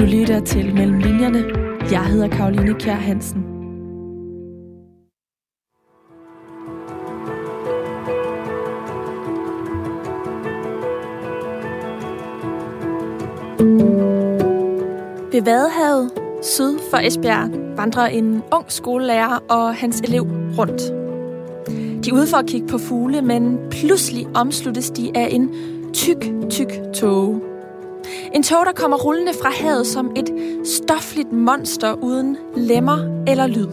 Du lytter til Mellem Linjerne. Jeg hedder Karoline Kjær Hansen. Ved Vadehavet, syd for Esbjerg, vandrer en ung skolelærer og hans elev rundt. De er ude for at kigge på fugle, men pludselig omsluttes de af en tyk, tyk tåge. En tog, der kommer rullende fra havet som et stofligt monster uden lemmer eller lyd.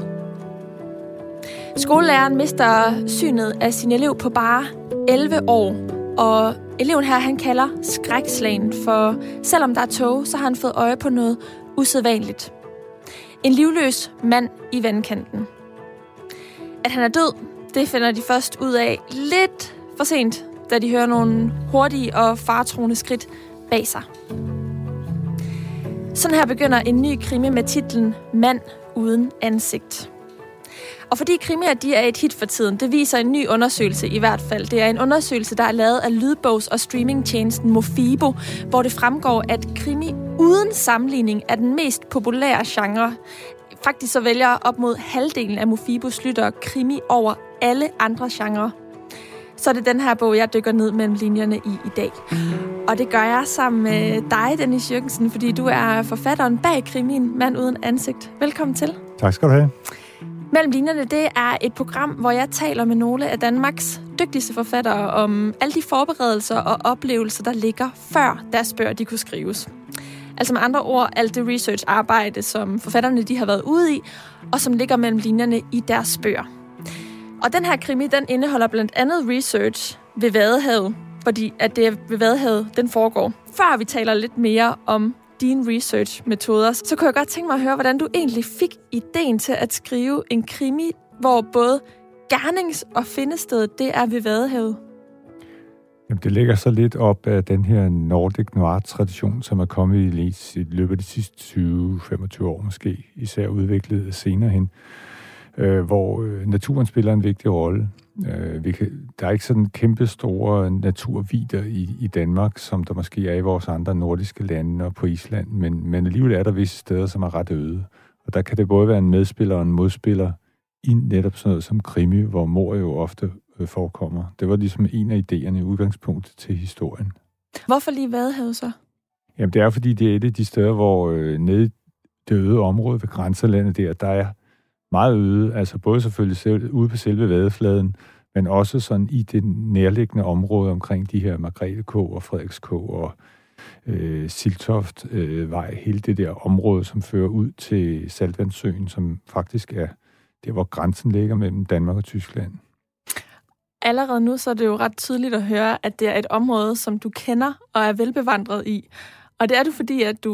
Skolelæreren mister synet af sin elev på bare 11 år, og eleven her, han kalder skrækslagen, for selvom der er tog, så har han fået øje på noget usædvanligt. En livløs mand i vandkanten. At han er død, det finder de først ud af lidt for sent, da de hører nogle hurtige og fartroende skridt bag sig. Sådan her begynder en ny krimi med titlen Mand uden ansigt. Og fordi krimier de er et hit for tiden, det viser en ny undersøgelse i hvert fald. Det er en undersøgelse, der er lavet af lydbogs- og streamingtjenesten Mofibo, hvor det fremgår, at krimi uden sammenligning er den mest populære genre. Faktisk så vælger op mod halvdelen af Mofibos lyttere krimi over alle andre genrer så er det den her bog, jeg dykker ned mellem linjerne i i dag. Og det gør jeg sammen med dig, Dennis Jørgensen, fordi du er forfatteren bag krimien Mand uden ansigt. Velkommen til. Tak skal du have. Mellem linjerne, det er et program, hvor jeg taler med nogle af Danmarks dygtigste forfattere om alle de forberedelser og oplevelser, der ligger før deres bøger de kunne skrives. Altså med andre ord, alt det research-arbejde, som forfatterne de har været ude i, og som ligger mellem linjerne i deres bøger. Og den her krimi, den indeholder blandt andet research ved Vadehavet, fordi at det er ved Vadehavet, den foregår. Før vi taler lidt mere om dine research-metoder, så kunne jeg godt tænke mig at høre, hvordan du egentlig fik ideen til at skrive en krimi, hvor både gernings- og findestedet, det er ved Vadehavet. Jamen, det ligger så lidt op af den her Nordic Noir-tradition, som er kommet i, i løbet af de sidste 20-25 år måske, især udviklet senere hen øh, hvor øh, naturen spiller en vigtig rolle. Øh, vi kan, der er ikke sådan kæmpe store naturvider i, i Danmark, som der måske er i vores andre nordiske lande og på Island, men, men alligevel er der visse steder, som er ret øde. Og der kan det både være en medspiller og en modspiller i netop sådan noget som krimi, hvor mor jo ofte øh, forekommer. Det var ligesom en af idéerne i udgangspunktet til historien. Hvorfor lige Vadehavet så? Jamen det er, fordi det er et af de steder, hvor øh, nede i det øde område ved grænselandet der, der er meget øde, altså både selvfølgelig selv, ude på selve vadefladen, men også sådan i det nærliggende område omkring de her Margrethe K. og Frederiks K. og øh, Siltoft øh, vej, hele det der område, som fører ud til Saltvandssøen, som faktisk er der, hvor grænsen ligger mellem Danmark og Tyskland. Allerede nu så er det jo ret tydeligt at høre, at det er et område, som du kender og er velbevandret i. Og det er du, fordi at du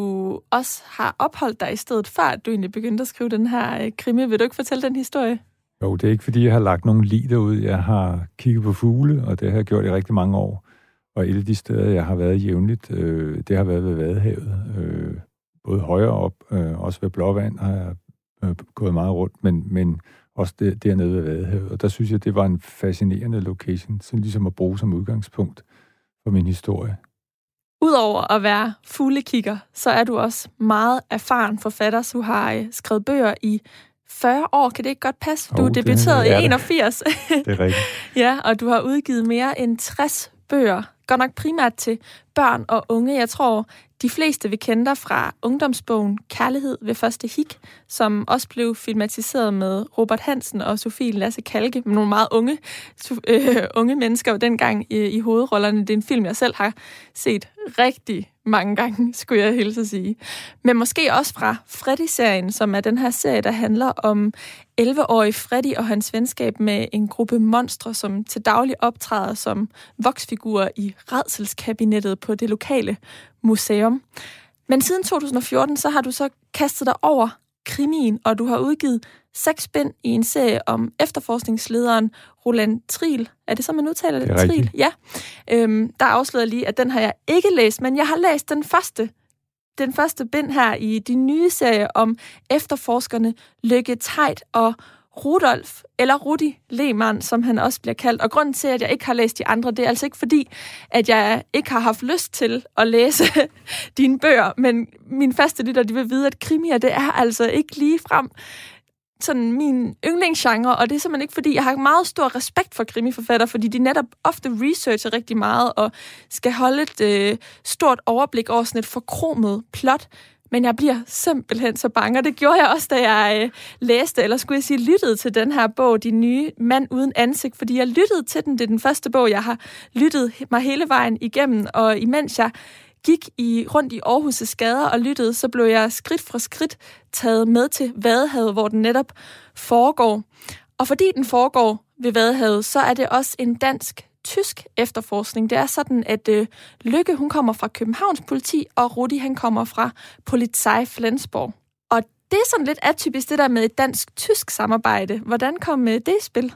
også har opholdt dig i stedet, før at du egentlig begyndte at skrive den her øh, krimi. Vil du ikke fortælle den historie? Jo, det er ikke, fordi jeg har lagt nogen lig ud. Jeg har kigget på fugle, og det har jeg gjort i rigtig mange år. Og et af de steder, jeg har været jævnligt, øh, det har været ved Vadehavet. Øh, både højere op, øh, også ved Blåvand har jeg øh, gået meget rundt, men, men også der, dernede ved Vadehavet. Og der synes jeg, det var en fascinerende location, sådan ligesom at bruge som udgangspunkt for min historie. Udover at være fuglekigger, så er du også meget erfaren forfatter. Du har øh, skrevet bøger i 40 år. Kan det ikke godt passe? Du oh, debuterede i 81. Det er rigtigt. ja, og du har udgivet mere end 60 bøger. Godt nok primært til børn og unge. Jeg tror, de fleste vil kende dig fra ungdomsbogen Kærlighed ved første hik, som også blev filmatiseret med Robert Hansen og Sofie Lasse Kalke, med nogle meget unge, øh, unge mennesker dengang i, i hovedrollerne. Det er en film, jeg selv har set rigtig mange gange, skulle jeg hilse at sige. Men måske også fra Freddy-serien, som er den her serie, der handler om 11-årig Freddy og hans venskab med en gruppe monstre, som til daglig optræder som voksfigurer i redselskabinettet på det lokale museum. Men siden 2014, så har du så kastet dig over krimien, og du har udgivet seks bind i en serie om efterforskningslederen Roland Triel. Er det så, man udtaler det? det Triel? Ja. Øhm, der afslører lige, at den har jeg ikke læst, men jeg har læst den første den første bind her i de nye serie om efterforskerne Lykke Tejt og Rudolf, eller Rudi Lehmann, som han også bliver kaldt. Og grunden til, at jeg ikke har læst de andre, det er altså ikke fordi, at jeg ikke har haft lyst til at læse dine bøger, men min faste lytter, de vil vide, at krimier, det er altså ikke lige frem sådan min yndlingsgenre, og det er simpelthen ikke, fordi jeg har meget stor respekt for krimiforfatter, fordi de netop ofte researcher rigtig meget og skal holde et øh, stort overblik over sådan et forkromet plot. Men jeg bliver simpelthen så bange, og det gjorde jeg også, da jeg øh, læste, eller skulle jeg sige, lyttede til den her bog, De nye mand uden ansigt, fordi jeg lyttede til den. Det er den første bog, jeg har lyttet mig hele vejen igennem, og imens jeg gik i rundt i Aarhus' gader og lyttede, så blev jeg skridt for skridt taget med til Vadehavet, hvor den netop foregår. Og fordi den foregår ved Vadehavet, så er det også en dansk tysk efterforskning. Det er sådan, at øh, Lykke hun kommer fra Københavns politi, og Rudi han kommer fra Polizei Flensborg. Og det er sådan lidt atypisk det der med et dansk-tysk samarbejde. Hvordan kom øh, det i spil?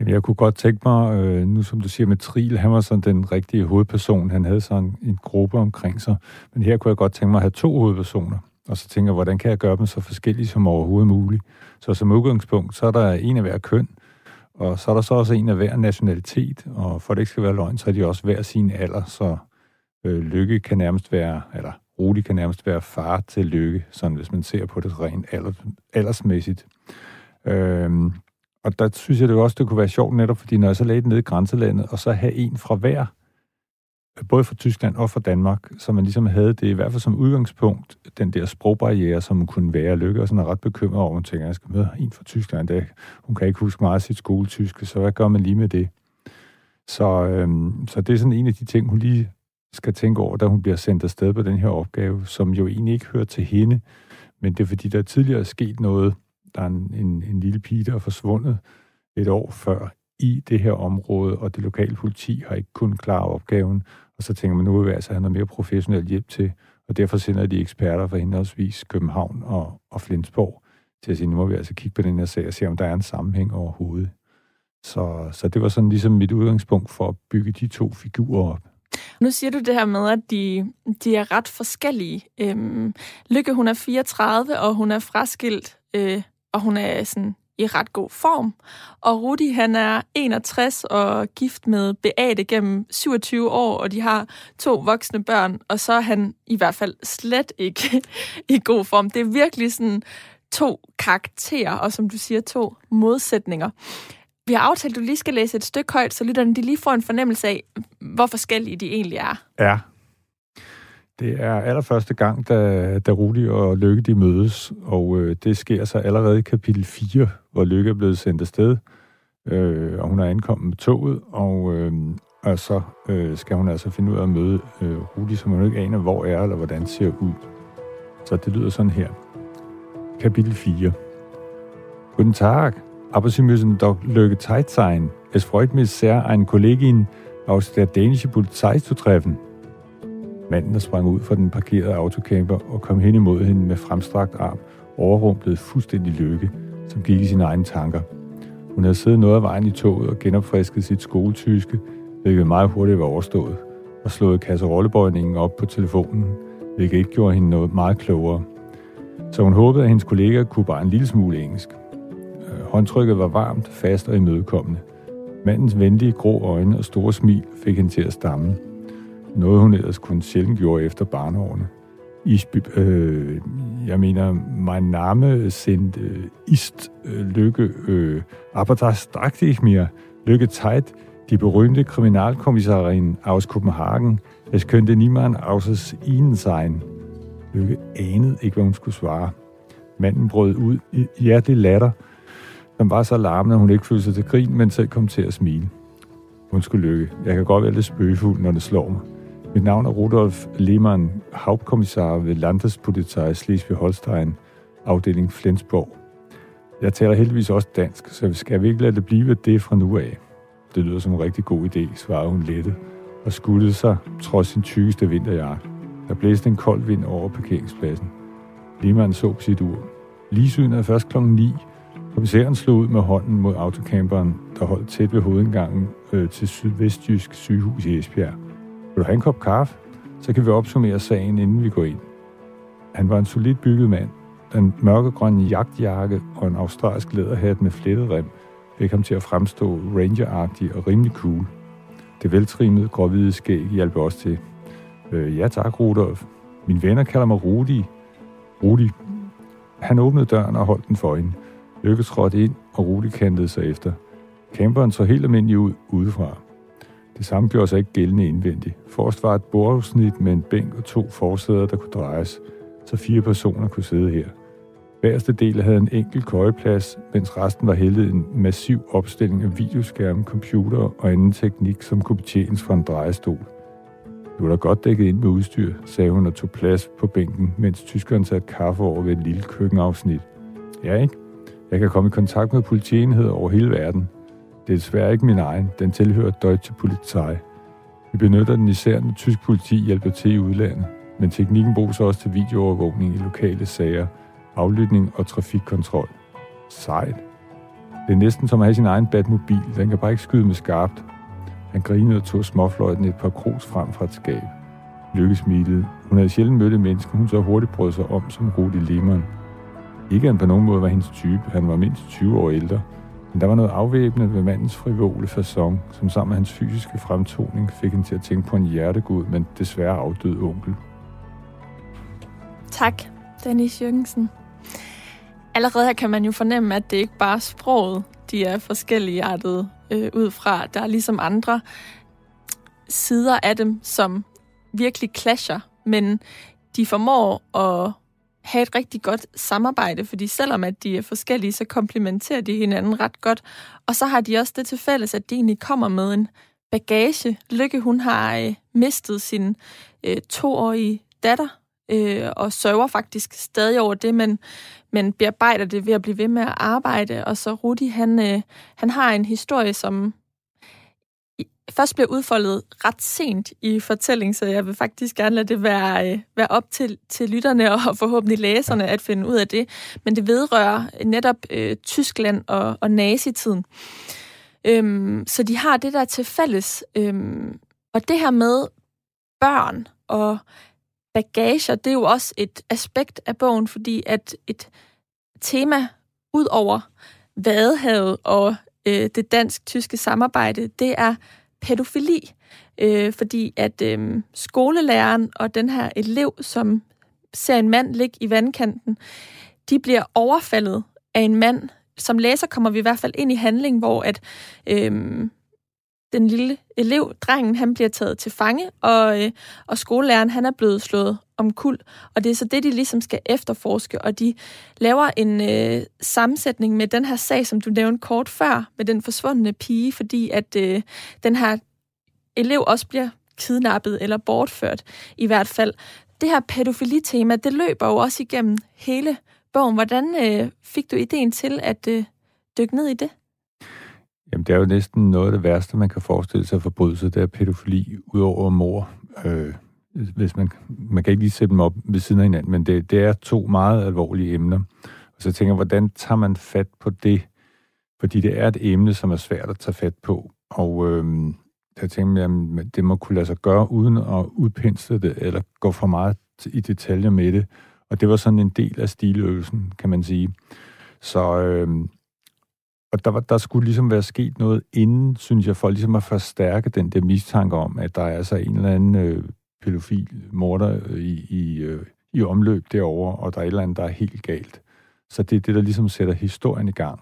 Jamen, jeg kunne godt tænke mig, øh, nu som du siger med Triel, han var sådan den rigtige hovedperson. Han havde sådan en gruppe omkring sig. Men her kunne jeg godt tænke mig at have to hovedpersoner. Og så tænker jeg, hvordan kan jeg gøre dem så forskellige som overhovedet muligt? Så som udgangspunkt, så er der en af hver køn, og så er der så også en af hver nationalitet, og for at det ikke skal være løgn, så er de også hver sin alder, så øh, Lykke kan nærmest være, eller Rudi kan nærmest være far til Lykke, sådan hvis man ser på det rent alder, aldersmæssigt. Øhm, og der synes jeg det også, det kunne være sjovt netop, fordi når jeg så lagde det ned i grænselandet, og så have en fra hver, både fra Tyskland og fra Danmark, så man ligesom havde det i hvert fald som udgangspunkt, den der sprogbarriere, som kunne være lykke, og sådan er ret bekymret over, at man tænker, jeg skal møde en fra Tyskland, der hun kan ikke huske meget af sit skoletyske, så hvad gør man lige med det? Så, øhm, så det er sådan en af de ting, hun lige skal tænke over, da hun bliver sendt afsted på den her opgave, som jo egentlig ikke hører til hende, men det er fordi, der tidligere er sket noget, der er en, en, en lille pige, der er forsvundet et år før i det her område, og det lokale politi har ikke kun klare opgaven. Og så tænker man, nu vil vi altså have noget mere professionel hjælp til, og derfor sender de eksperter fra henholdsvis København og, og Flensborg til at sige, nu må vi altså kigge på den her sag og se, om der er en sammenhæng overhovedet. Så, så det var sådan ligesom mit udgangspunkt for at bygge de to figurer op. Nu siger du det her med, at de, de er ret forskellige. Øhm, Lykke, hun er 34, og hun er fraskilt øh, og hun er sådan i ret god form. Og Rudi, han er 61 og gift med Beate gennem 27 år, og de har to voksne børn, og så er han i hvert fald slet ikke i god form. Det er virkelig sådan to karakterer, og som du siger, to modsætninger. Vi har aftalt, at du lige skal læse et stykke højt, så lytterne de lige får en fornemmelse af, hvor forskellige de egentlig er. Ja, det er allerførste gang, da, da Rudi og Lykke de mødes, og øh, det sker så allerede i kapitel 4, hvor Lykke er blevet sendt afsted, øh, og hun er ankommet med toget, og, øh, og så øh, skal hun altså finde ud af at møde øh, Rudi, som hun ikke aner, hvor er eller hvordan ser ud. Så det lyder sådan her. Kapitel 4. Guten Tag, aber Sie müssen doch Löge Zeit sein. Es freut mich sehr, einen Kollegin aus der dänischen Polizei zu treffen. Manden, der sprang ud fra den parkerede autocamper og kom hen imod hende med fremstrakt arm, overrumplede fuldstændig lykke, som gik i sine egne tanker. Hun havde siddet noget af vejen i toget og genopfrisket sit skoletyske, hvilket meget hurtigt var overstået, og slået kasserollebøjningen op på telefonen, hvilket ikke gjorde hende noget meget klogere. Så hun håbede, at hendes kollega kunne bare en lille smule engelsk. Øh, håndtrykket var varmt, fast og imødekommende. Mandens venlige grå øjne og store smil fik hende til at stamme noget hun ellers kun sjældent gjorde efter barneårene. Isby, øh, jeg mener, mein Name sind øh, ist øh, Lykke, øh, aber das dachte ich mir, Lykke Zeit, die berühmte Kriminalkommissarin aus Kopenhagen. Es könnte niemand außer Ihnen sein. Lykke anede ikke, hvad hun skulle svare. Manden brød ud i hjertelig latter, som var så larmende, at hun ikke følte sig til grin, men selv kom til at smile. Undskyld, Lykke. Jeg kan godt være lidt spøgefuld, når det slår mig. Mit navn er Rudolf Lehmann, Hauptkommissar ved Landespolizei Slesvig-Holstein, afdeling Flensborg. Jeg taler heldigvis også dansk, så skal vi ikke lade det blive det fra nu af. Det lyder som en rigtig god idé, svarede hun lette og skuldede sig trods sin tykkeste vinterjakke. Der blæste en kold vind over parkeringspladsen. Lehmann så på sit ur. Ligesynet er først klokken 9. Kommissæren slog ud med hånden mod autocamperen, der holdt tæt ved hovedindgangen øh, til Sydvestjysk sygehus i Esbjerg. Vil du have en kop kaffe? Så kan vi opsummere sagen, inden vi går ind. Han var en solid bygget mand, Den mørkegrønne jagtjakke og en australsk læderhat med flettet rem fik ham til at fremstå rangeragtig og rimelig cool. Det veltrimede gråhvide skæg hjalp også til. Øh, ja tak, Rudolf. Mine venner kalder mig Rudi. Rudi. Han åbnede døren og holdt den for hende. Lykke trådte ind, og Rudi kantede sig efter. Camperen så helt almindelig ud udefra. Det samme gjorde sig ikke gældende indvendigt. Forrest var et bordafsnit med en bænk og to forsæder, der kunne drejes, så fire personer kunne sidde her. Værste del havde en enkelt køjeplads, mens resten var hældet en massiv opstilling af videoskærme, computer og anden teknik, som kunne betjenes fra en drejestol. Du er da godt dækket ind med udstyr, sagde hun og tog plads på bænken, mens tyskeren satte kaffe over ved et lille køkkenafsnit. Ja, ikke? Jeg kan komme i kontakt med politienheder over hele verden. Det er desværre ikke min egen. Den tilhører Deutsche Polizei. Vi benytter den især, når tysk politi hjælper til i udlandet. Men teknikken bruges også til videoovervågning i lokale sager, aflytning og trafikkontrol. Sejt. Det er næsten som at have sin egen Batmobil. Den kan bare ikke skyde med skarpt. Han grinede og tog småfløjten et par krus frem fra et skab. Lykke smilede. Hun havde sjældent mødt et menneske, hun så hurtigt brød sig om som Rudi Lehmann. Ikke at han på nogen måde var hendes type. Han var mindst 20 år ældre. Men der var noget afvæbnet ved mandens frivole fason, som sammen med hans fysiske fremtoning fik hende til at tænke på en hjertegud, men desværre afdød onkel. Tak, Dennis Jørgensen. Allerede her kan man jo fornemme, at det ikke bare er sproget, de er forskellige artede øh, ud fra. Der er ligesom andre sider af dem, som virkelig clasher, men de formår at have et rigtig godt samarbejde, fordi selvom at de er forskellige, så komplementerer de hinanden ret godt. Og så har de også det til fælles, at de egentlig kommer med en bagage. Lykke, hun har øh, mistet sin øh, toårige datter, øh, og sørger faktisk stadig over det, men, men bearbejder det ved at blive ved med at arbejde. Og så Rudi, han, øh, han har en historie, som først bliver udfoldet ret sent i fortællingen, så jeg vil faktisk gerne lade det være, øh, være op til, til lytterne og forhåbentlig læserne at finde ud af det. Men det vedrører netop øh, Tyskland og, og nazitiden. Øhm, så de har det der til fælles. Øhm, og det her med børn og bagager, det er jo også et aspekt af bogen, fordi at et tema ud over Vadehavet og øh, det dansk-tyske samarbejde, det er pædofili. Øh, fordi at øh, skolelæreren og den her elev, som ser en mand ligge i vandkanten, de bliver overfaldet af en mand. Som læser kommer vi i hvert fald ind i handling, hvor at øh, den lille elev, drengen, han bliver taget til fange, og, øh, og skolelæreren, han er blevet slået om kul. Og det er så det, de ligesom skal efterforske, og de laver en øh, sammensætning med den her sag, som du nævnte kort før, med den forsvundne pige, fordi at øh, den her elev også bliver kidnappet eller bortført i hvert fald. Det her pædofili-tema, det løber jo også igennem hele bogen. Hvordan øh, fik du ideen til at øh, dykke ned i det? Jamen, det er jo næsten noget af det værste, man kan forestille sig forbrydelse, det er pædofili ud over mor. Øh, hvis man, man kan ikke lige sætte dem op ved siden af hinanden, men det, det er to meget alvorlige emner. Og så tænker jeg, hvordan tager man fat på det? Fordi det er et emne, som er svært at tage fat på. Og øh, jeg tænker, jamen, det må kunne lade sig gøre, uden at udpensle det, eller gå for meget i detaljer med det. Og det var sådan en del af stiløvelsen, kan man sige. Så, øh, og der, var, der skulle ligesom være sket noget inden, synes jeg, for ligesom at forstærke den der mistanke om, at der er altså en eller anden øh, pædofil morder øh, i, i, øh, i omløb derovre, og der er et eller andet, der er helt galt. Så det er det, der ligesom sætter historien i gang.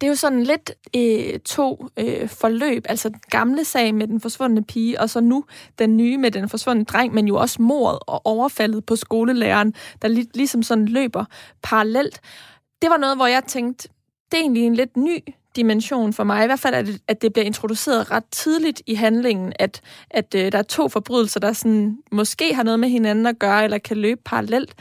Det er jo sådan lidt øh, to øh, forløb, altså den gamle sag med den forsvundne pige, og så nu den nye med den forsvundne dreng, men jo også mordet og overfaldet på skolelæreren, der lig, ligesom sådan løber parallelt. Det var noget, hvor jeg tænkte, det er egentlig en lidt ny dimension for mig. I hvert fald, at det, at det bliver introduceret ret tidligt i handlingen, at, at øh, der er to forbrydelser, der sådan, måske har noget med hinanden at gøre, eller kan løbe parallelt.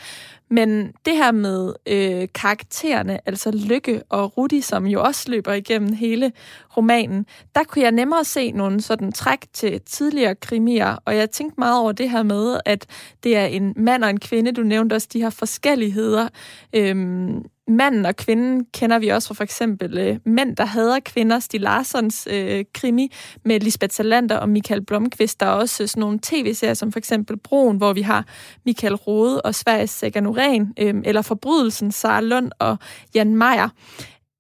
Men det her med øh, karaktererne, altså Lykke og Rudi, som jo også løber igennem hele romanen, der kunne jeg nemmere se nogle sådan træk til tidligere krimier, og jeg tænkte meget over det her med, at det er en mand og en kvinde, du nævnte også de her forskelligheder, øhm, manden og kvinden kender vi også fra for eksempel øh, Mænd, der hader kvinder, Stig Larsons øh, krimi med Lisbeth Salander og Michael Blomqvist. Der er også øh, sådan nogle tv-serier som for eksempel Broen, hvor vi har Michael Rode og Sveriges Sækker Noreen, øh, eller Forbrydelsen, Sara Lund og Jan Meyer.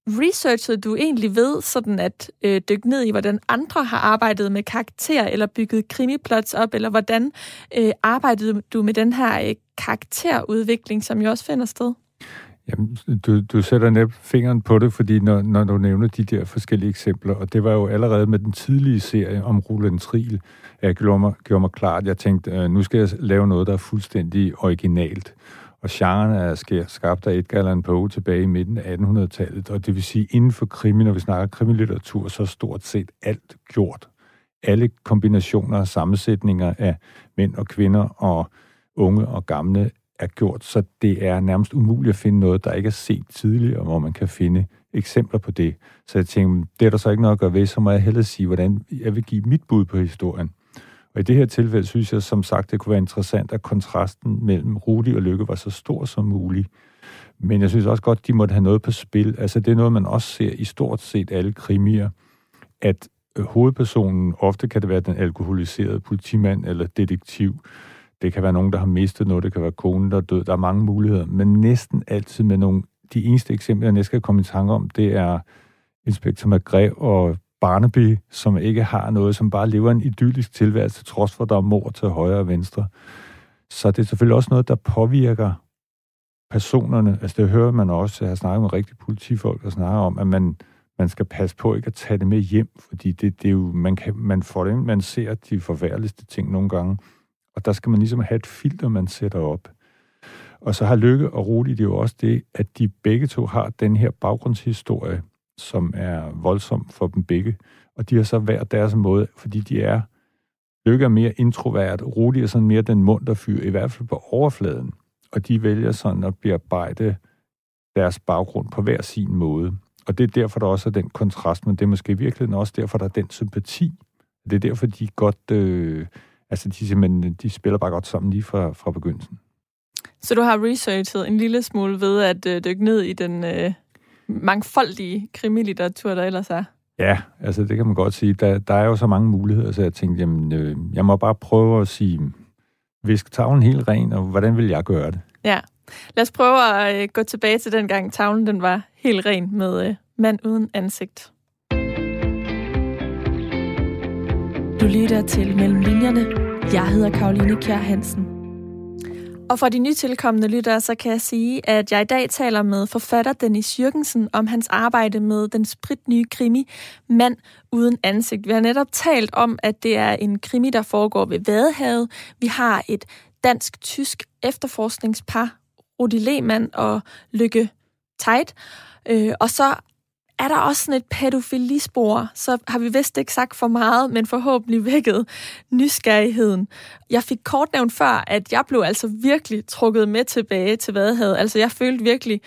Researchede du egentlig ved sådan at øh, dykke ned i, hvordan andre har arbejdet med karakter eller bygget krimiplots op, eller hvordan øh, arbejdede du med den her øh, karakterudvikling, som jo også finder sted? Jamen, du, du sætter netop fingeren på det, fordi når, når du nævner de der forskellige eksempler, og det var jo allerede med den tidlige serie om Roland Triel, at jeg gjorde mig, gjorde mig klart, jeg tænkte, øh, nu skal jeg lave noget, der er fuldstændig originalt. Og genren er skabt af Edgar Allan Poe tilbage i midten af 1800-tallet, og det vil sige, inden for krimi, når vi snakker krimilitteratur, så er stort set alt gjort. Alle kombinationer og sammensætninger af mænd og kvinder og unge og gamle er gjort, så det er nærmest umuligt at finde noget, der ikke er set tidligere, hvor man kan finde eksempler på det. Så jeg tænkte, det er der så ikke noget at gøre ved, så må jeg hellere sige, hvordan jeg vil give mit bud på historien. Og i det her tilfælde synes jeg som sagt, det kunne være interessant, at kontrasten mellem Rudi og Lykke var så stor som muligt. Men jeg synes også godt, de måtte have noget på spil. Altså det er noget, man også ser i stort set alle krimier, at øh, hovedpersonen, ofte kan det være den alkoholiserede politimand eller detektiv, det kan være nogen, der har mistet noget, det kan være konen, der er død, der er mange muligheder, men næsten altid med nogle, de eneste eksempler, jeg næsten skal komme i tanke om, det er Inspektor Magrev og Barnaby, som ikke har noget, som bare lever en idyllisk tilværelse, trods for, at der er mor til højre og venstre. Så det er selvfølgelig også noget, der påvirker personerne. Altså det hører man også, jeg har snakket med rigtige politifolk, der snakker om, at man, man skal passe på ikke at tage det med hjem, fordi det, det er jo, man, kan, man får det, man ser de forfærdeligste ting nogle gange, og der skal man ligesom have et filter, man sætter op. Og så har Lykke og Rudi det jo også det, at de begge to har den her baggrundshistorie, som er voldsom for dem begge. Og de har så hver deres måde, fordi de er... Lykke er mere introvert, Rudi er sådan mere den mund, der i hvert fald på overfladen. Og de vælger sådan at bearbejde deres baggrund på hver sin måde. Og det er derfor, der også er den kontrast, men det er måske virkelig også derfor, der er den sympati. Det er derfor, de godt... Øh, altså, de, simpelthen, de spiller bare godt sammen lige fra, fra begyndelsen. Så du har researchet en lille smule ved at øh, dykke ned i den øh, mangfoldige krimilitteratur, der ellers er. Ja, altså det kan man godt sige. Der, der er jo så mange muligheder, så jeg tænkte, jamen, øh, jeg må bare prøve at sige, visk tavlen helt ren, og hvordan vil jeg gøre det? Ja, lad os prøve at øh, gå tilbage til den gang tavlen den var helt ren med øh, mand uden ansigt. Du lytter til Mellem Linjerne. Jeg hedder Karoline Kjær Hansen. Og for de nytilkommende lyttere, så kan jeg sige, at jeg i dag taler med forfatter Dennis Jørgensen om hans arbejde med den spritnye krimi Mand uden ansigt. Vi har netop talt om, at det er en krimi, der foregår ved Vadehavet. Vi har et dansk-tysk efterforskningspar, Rudi Lehmann og Lykke Teit. Øh, og så er der også sådan et pædofilispor, så har vi vist ikke sagt for meget, men forhåbentlig vækket nysgerrigheden. Jeg fik kort nævnt før, at jeg blev altså virkelig trukket med tilbage til Vadehavet. Altså jeg følte virkelig,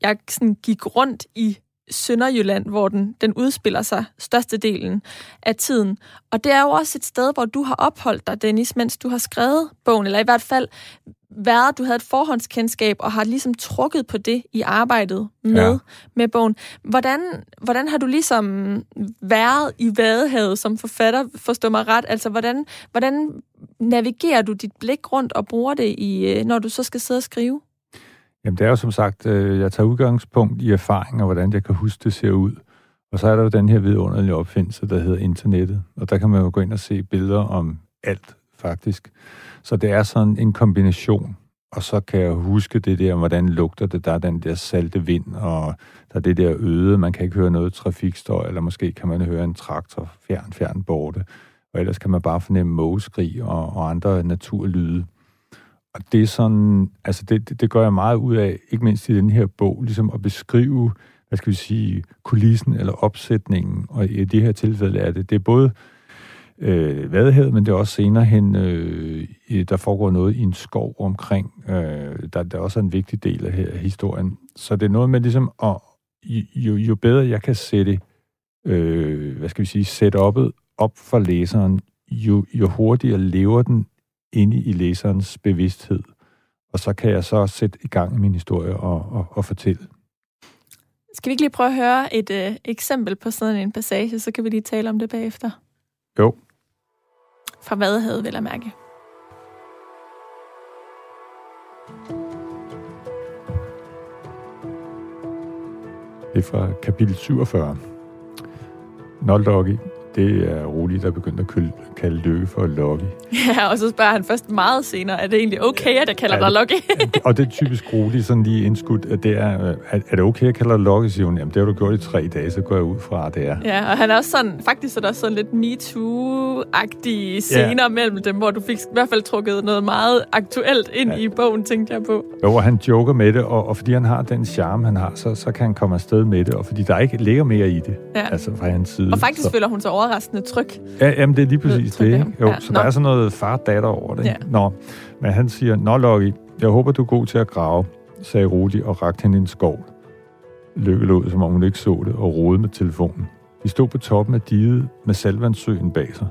jeg sådan gik rundt i Sønderjylland, hvor den, den udspiller sig størstedelen af tiden. Og det er jo også et sted, hvor du har opholdt dig, Dennis, mens du har skrevet bogen, eller i hvert fald været, du havde et forhåndskendskab og har ligesom trukket på det i arbejdet med, ja. med bogen. Hvordan, hvordan har du ligesom været i Vadehavet som forfatter, forstå mig ret? Altså, hvordan, hvordan navigerer du dit blik rundt og bruger det, i, øh, når du så skal sidde og skrive? Jamen, det er jo som sagt, øh, jeg tager udgangspunkt i erfaring og hvordan jeg kan huske, det ser ud. Og så er der jo den her vidunderlige opfindelse, der hedder internettet. Og der kan man jo gå ind og se billeder om alt, faktisk. Så det er sådan en kombination. Og så kan jeg huske det der, hvordan lugter det. Der er den der salte vind, og der er det der øde. Man kan ikke høre noget trafikstøj, eller måske kan man høre en traktor fjern, fjern borte. Og ellers kan man bare fornemme mågeskrig og, og andre naturlyde. Og det er sådan, altså det, det, det gør jeg meget ud af, ikke mindst i den her bog, ligesom at beskrive, hvad skal vi sige, kulissen eller opsætningen. Og i det her tilfælde er det, det er både øh, Vadehavet, men det er også senere hen, øh, der foregår noget i en skov omkring, øh, der, der også er en vigtig del af, her, historien. Så det er noget med ligesom, at jo, jo bedre jeg kan sætte, øh, hvad skal vi sige, setup'et op for læseren, jo, jo hurtigere lever den inde i læserens bevidsthed. Og så kan jeg så sætte i gang min historie og, og, og fortælle. Skal vi ikke lige prøve at høre et øh, eksempel på sådan en passage, så kan vi lige tale om det bagefter? Jo. Fra Vadehavet, vil jeg mærke. Det er fra kapitel 47. Nå, det er roligt, der begyndte at kalde Lykke for Lucky. Ja, og så spørger han først meget senere, er det egentlig okay, at jeg kalder ja, dig Lucky? og det er typisk roligt, sådan lige indskudt, at det er, er, er det okay, at jeg kalder dig Lucky, siger hun. Jamen, det har du gjort i tre dage, så går jeg ud fra, at det er. Ja, og han er også sådan, faktisk er der også sådan lidt MeToo-agtige scener ja. mellem dem, hvor du fik i hvert fald trukket noget meget aktuelt ind ja. i bogen, tænkte jeg på. Jo, og han joker med det, og, og fordi han har den charme, han har, så, så kan han komme afsted med det, og fordi der ikke ligger mere i det, ja. altså fra hans side. Og faktisk så. føler hun sig overraskende tryg. Ja, jamen det er lige præcis det, ikke? Jo, ja. så Nå. der er sådan noget far-datter over det. Ja. Nå, men han siger, Nå, Lucky, jeg håber, du er god til at grave, sagde Rudi og rakte hende en skov. Lykke lå, som om hun ikke så det, og rode med telefonen. De stod på toppen af diget med salvandssøen bag sig.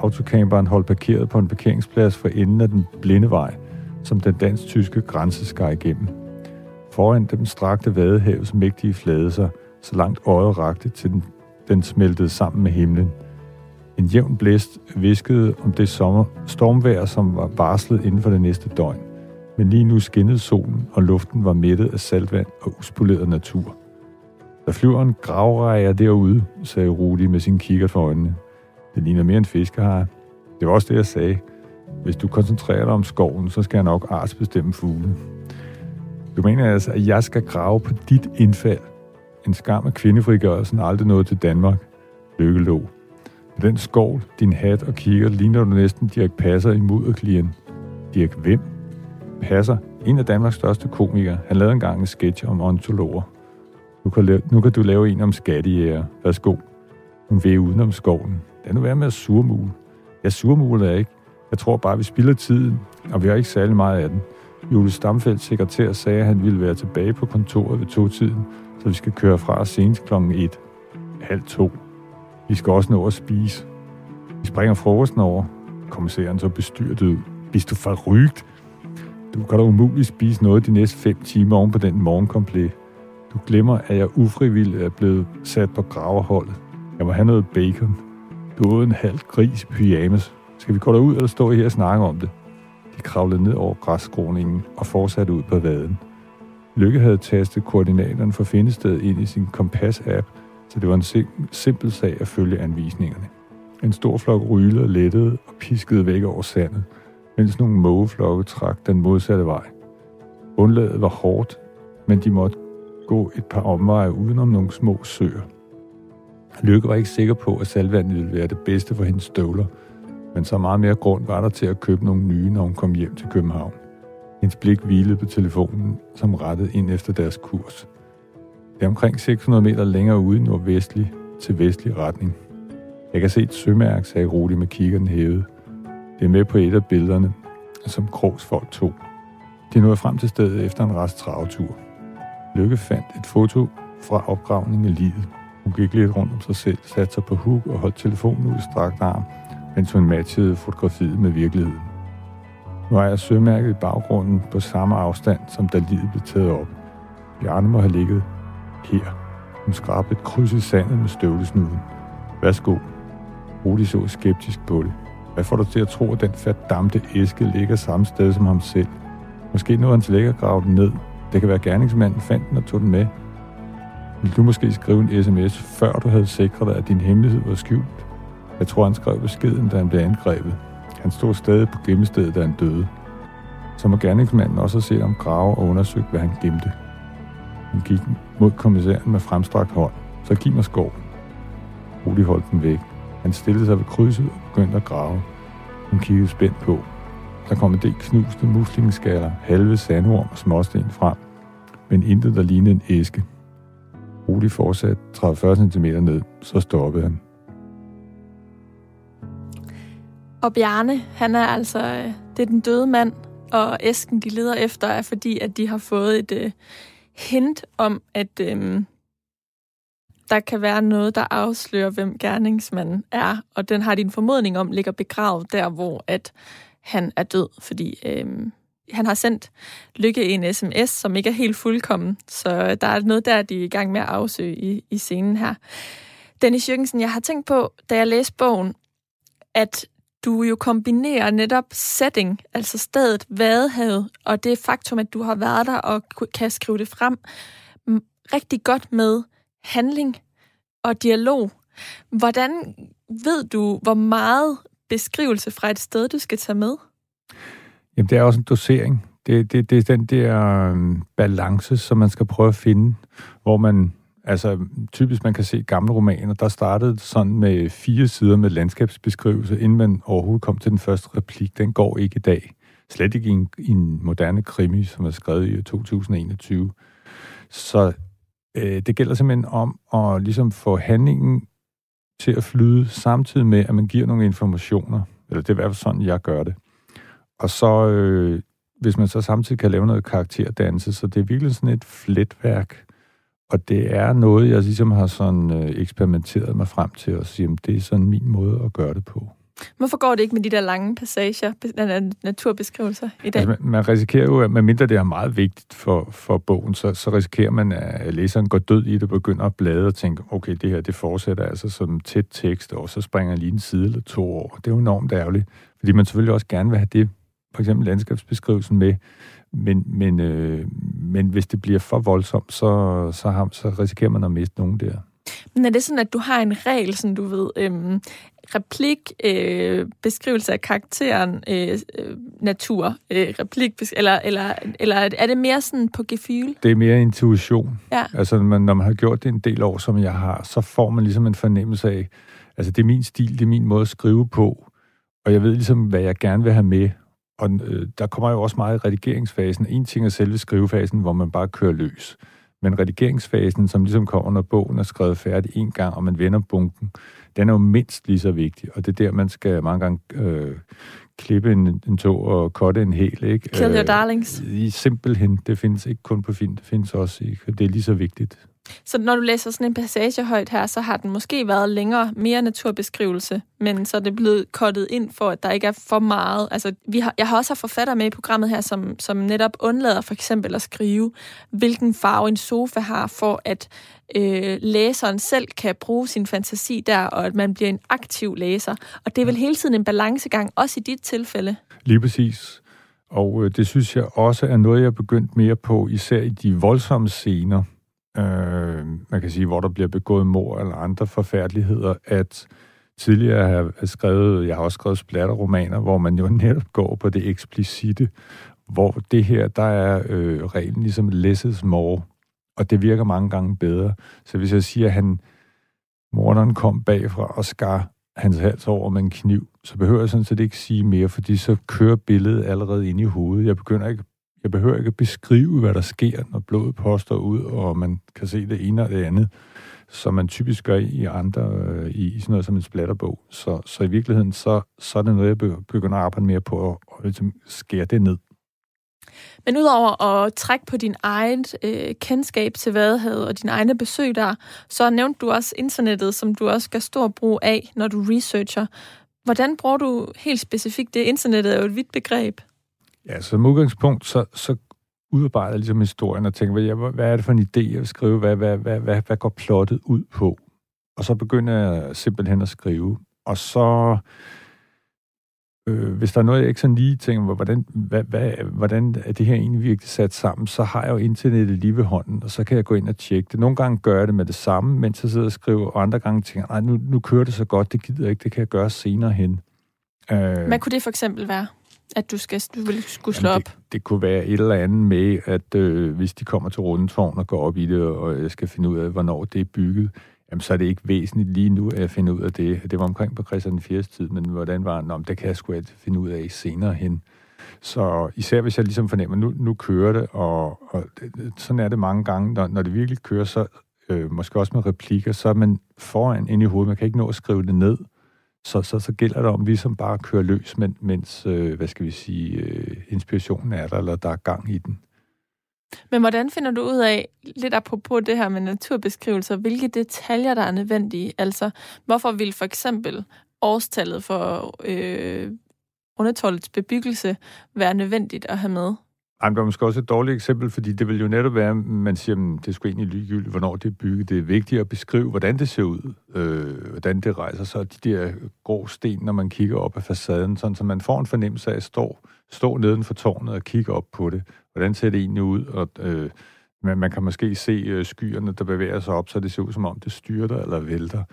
Autocamperen holdt parkeret på en parkeringsplads for enden af den blinde vej, som den dansk-tyske grænse skar igennem. Foran dem strakte Vadehavets mægtige flade sig, så langt øjet rakte til den, den smeltede sammen med himlen – en jævn blæst viskede om det sommer, stormvejr, som var varslet inden for det næste døgn. Men lige nu skinnede solen, og luften var mættet af saltvand og uspoleret natur. Der flyver en gravrejer derude, sagde Rudi med sin kikkert for øjnene. Det ligner mere en fiskehare. Det var også det, jeg sagde. Hvis du koncentrerer dig om skoven, så skal jeg nok artsbestemme fuglen. Du mener altså, at jeg skal grave på dit indfald? En skam af kvindefrigørelsen aldrig nåede til Danmark. Lykke lå. Med den skål, din hat og kigger, ligner du næsten Dirk Passer i mudderklien. Dirk hvem? Passer, en af Danmarks største komikere. Han lavede engang en sketch om ontologer. Nu kan, lave, nu kan du lave en om skattejæger. Værsgo. Hun vil udenom skoven. Lad nu være med at surmule. Jeg surmuler ikke. Jeg tror bare, vi spilder tiden, og vi har ikke særlig meget af den. Julie Stamfeldt, sekretær, sagde, at han ville være tilbage på kontoret ved to-tiden, så vi skal køre fra senest klokken 1. Halv 2. Vi skal også nå at spise. Vi springer frokosten over. Kommissæren så bestyrtet ud. Hvis du forrygt. Du kan da umuligt spise noget de næste 5 timer oven på den morgenkomplet. Du glemmer, at jeg ufrivilligt er blevet sat på graverholdet. Jeg må have noget bacon. Du er en halv gris i pyjamas. Skal vi gå derud eller stå her og snakke om det? De kravlede ned over græsskroningen og fortsatte ud på vaden. Lykke havde tastet koordinaterne for findestedet ind i sin kompas-app, så det var en sim- simpel sag at følge anvisningerne. En stor flok rylede lettede og piskede væk over sandet, mens nogle mågeflokke trak den modsatte vej. Undlaget var hårdt, men de måtte gå et par omveje udenom nogle små søer. Lykke var ikke sikker på, at salvandet ville være det bedste for hendes støvler, men så meget mere grund var der til at købe nogle nye, når hun kom hjem til København. Hendes blik hvilede på telefonen, som rettede ind efter deres kurs. Det er omkring 600 meter længere ude nordvestlig til vestlig retning. Jeg kan se et sømærke, sagde Rudi med kiggeren hævet. Det er med på et af billederne, som Krogs folk tog. De nåede frem til stedet efter en rest travtur. Lykke fandt et foto fra opgravningen af livet. Hun gik lidt rundt om sig selv, satte sig på huk og holdt telefonen ud i strakt arm, mens hun matchede fotografiet med virkeligheden. Nu er jeg sømærket i baggrunden på samme afstand, som da livet blev taget op. Bjarne må have ligget her. Hun skrabte et kryds i sandet med støvlesnuden. Værsgo. Rudi så skeptisk på det. Hvad får du til at tro, at den fordamte æske ligger samme sted som ham selv? Måske nåede han til at grave den ned. Det kan være gerningsmanden fandt den og tog den med. Vil du måske skrive en sms, før du havde sikret dig, at din hemmelighed var skjult? Jeg tror, han skrev beskeden, da han blev angrebet. Han stod stadig på gemmestedet, da han døde. Så må gerningsmanden også have set om grave og undersøgt, hvad han gemte. Han gik mod kommissæren med fremstrakt hånd. Så giv mig skoven. Rudi holdt den væk. Han stillede sig ved krydset og begyndte at grave. Hun kiggede spændt på. Der kom en del knuste muslingeskaller, halve sandorm og småsten frem, men intet, der lignede en æske. Rudi fortsatte 30-40 cm ned, så stoppede han. Og Bjarne, han er altså, øh, det er den døde mand, og æsken, de leder efter, er fordi, at de har fået et, øh, hint om, at øh, der kan være noget, der afslører, hvem gerningsmanden er, og den har din formodning om ligger begravet der, hvor at han er død, fordi øh, han har sendt Lykke en sms, som ikke er helt fuldkommen. Så øh, der er noget der, de er i gang med at afsøge i, i scenen her. Dennis Jørgensen, jeg har tænkt på, da jeg læste bogen, at du jo kombinerer netop setting, altså stedet Vadehavet, og det faktum, at du har været der og kan skrive det frem, rigtig godt med handling og dialog. Hvordan ved du, hvor meget beskrivelse fra et sted, du skal tage med? Jamen, det er også en dosering. Det, det, det er den der øhm, balance, som man skal prøve at finde, hvor man, altså typisk man kan se gamle romaner, der startede sådan med fire sider med landskabsbeskrivelse, inden man overhovedet kom til den første replik. Den går ikke i dag. Slet ikke i en, i en moderne krimi, som er skrevet i 2021. Så øh, det gælder simpelthen om at ligesom få handlingen til at flyde, samtidig med, at man giver nogle informationer. Eller det er i hvert fald sådan, jeg gør det. Og så, øh, hvis man så samtidig kan lave noget karakterdannelse, så det er virkelig sådan et fletværk. Og det er noget, jeg ligesom har sådan øh, eksperimenteret mig frem til at sige, at det er sådan min måde at gøre det på. Hvorfor går det ikke med de der lange passager, naturbeskrivelser i dag? Altså, man, man risikerer jo, at medmindre det er meget vigtigt for, for bogen, så, så risikerer man, at læseren går død i det og begynder at blade og tænke, okay, det her det fortsætter altså som tæt tekst, og så springer lige en side eller to år. Det er jo enormt ærgerligt, fordi man selvfølgelig også gerne vil have det, for eksempel landskabsbeskrivelsen med, men, men, øh, men hvis det bliver for voldsomt, så, så, har, så risikerer man at miste nogen der. Men er det sådan, at du har en regel, som du ved, øhm, replik, øh, beskrivelse af karakteren, øh, øh natur, øh, replik, eller, eller, eller er det mere sådan på gefyl? Det er mere intuition. Ja. Altså, man, når man har gjort det en del år, som jeg har, så får man ligesom en fornemmelse af, altså det er min stil, det er min måde at skrive på, og jeg ved ligesom, hvad jeg gerne vil have med, og øh, der kommer jo også meget i redigeringsfasen. En ting er selve skrivefasen, hvor man bare kører løs. Men redigeringsfasen, som ligesom kommer, når bogen er skrevet færdig en gang, og man vender bunken, den er jo mindst lige så vigtig. Og det er der, man skal mange gange øh, klippe en, en tog og kotte en hel. Ikke? Kill your øh, darlings. I simpelthen. Det findes ikke kun på film, det findes også i. Det er lige så vigtigt. Så når du læser sådan en passage højt her, så har den måske været længere, mere naturbeskrivelse, men så er det blevet kottet ind for, at der ikke er for meget. Altså, vi har, jeg har også haft forfatter med i programmet her, som, som netop undlader for eksempel at skrive, hvilken farve en sofa har, for at øh, læseren selv kan bruge sin fantasi der, og at man bliver en aktiv læser. Og det er vel hele tiden en balancegang, også i dit tilfælde? Lige præcis. Og øh, det synes jeg også er noget, jeg er begyndt mere på, især i de voldsomme scener, øh, man kan sige, hvor der bliver begået mor eller andre forfærdeligheder, at tidligere har jeg skrevet, jeg har også skrevet splatterromaner, hvor man jo netop går på det eksplicite, hvor det her, der er øh, reglen ligesom less is more, og det virker mange gange bedre. Så hvis jeg siger, at han, morderen kom bagfra og skar hans hals over med en kniv, så behøver jeg sådan set ikke sige mere, fordi så kører billedet allerede ind i hovedet. Jeg begynder ikke jeg behøver ikke at beskrive, hvad der sker, når blodet påstår ud, og man kan se det ene og det andet, som man typisk gør i andre, øh, i, i sådan noget som en splatterbog. Så, så i virkeligheden, så, så er det noget, jeg begynder at arbejde mere på, at, at ligesom skære det ned. Men udover at trække på din egen øh, kendskab til Vadehavet og dine egne besøg der, så nævnte du også internettet, som du også gør stor brug af, når du researcher. Hvordan bruger du helt specifikt det? Internettet er jo et vidt begreb. Ja, som udgangspunkt, så, så udarbejder jeg ligesom historien og tænker, hvad, hvad er det for en idé, jeg vil skrive? Hvad, hvad, hvad, hvad, hvad går plottet ud på? Og så begynder jeg simpelthen at skrive. Og så, øh, hvis der er noget, jeg ikke sådan lige tænker, hvordan, hvad, hvad, hvordan er det her egentlig virkelig sat sammen, så har jeg jo internettet lige ved hånden, og så kan jeg gå ind og tjekke det. Nogle gange gør jeg det med det samme, mens jeg sidder og skriver, og andre gange tænker jeg, nej, nu, nu kører det så godt, det gider jeg ikke, det kan jeg gøre senere hen. Øh, hvad kunne det for eksempel være? At du, skal, du vil skulle slå Jamen, det, op? Det kunne være et eller andet med, at øh, hvis de kommer til Rundetårn og går op i det, og jeg skal finde ud af, hvornår det er bygget, jamen, så er det ikke væsentligt lige nu, at jeg finder ud af det. Det var omkring på Christian 4. tid, men hvordan var det? Nå, det kan jeg sgu finde ud af senere hen. Så især hvis jeg ligesom fornemmer, nu, nu kører det, og, og det, sådan er det mange gange, når, når det virkelig kører, så øh, måske også med replikker, så er man foran ind i hovedet. Man kan ikke nå at skrive det ned. Så, så, så gælder det om, at vi som bare kører løs, men, mens, øh, hvad skal vi sige, øh, inspirationen er der, eller der er gang i den. Men hvordan finder du ud af, lidt apropos det her med naturbeskrivelser, hvilke detaljer, der er nødvendige? Altså, hvorfor vil for eksempel årstallet for øh, undertålets bebyggelse være nødvendigt at have med? Ej, det er måske også et dårligt eksempel, fordi det vil jo netop være, at man siger, at det skulle egentlig ligegyldigt, hvornår det er bygget. Det er vigtigt at beskrive, hvordan det ser ud, øh, hvordan det rejser sig, de der grå sten, når man kigger op af facaden, sådan så man får en fornemmelse af at stå, stå neden for tårnet og kigge op på det. Hvordan ser det egentlig ud? Og, øh, man, man kan måske se øh, skyerne, der bevæger sig op, så det ser ud som om, det styrter eller vælter.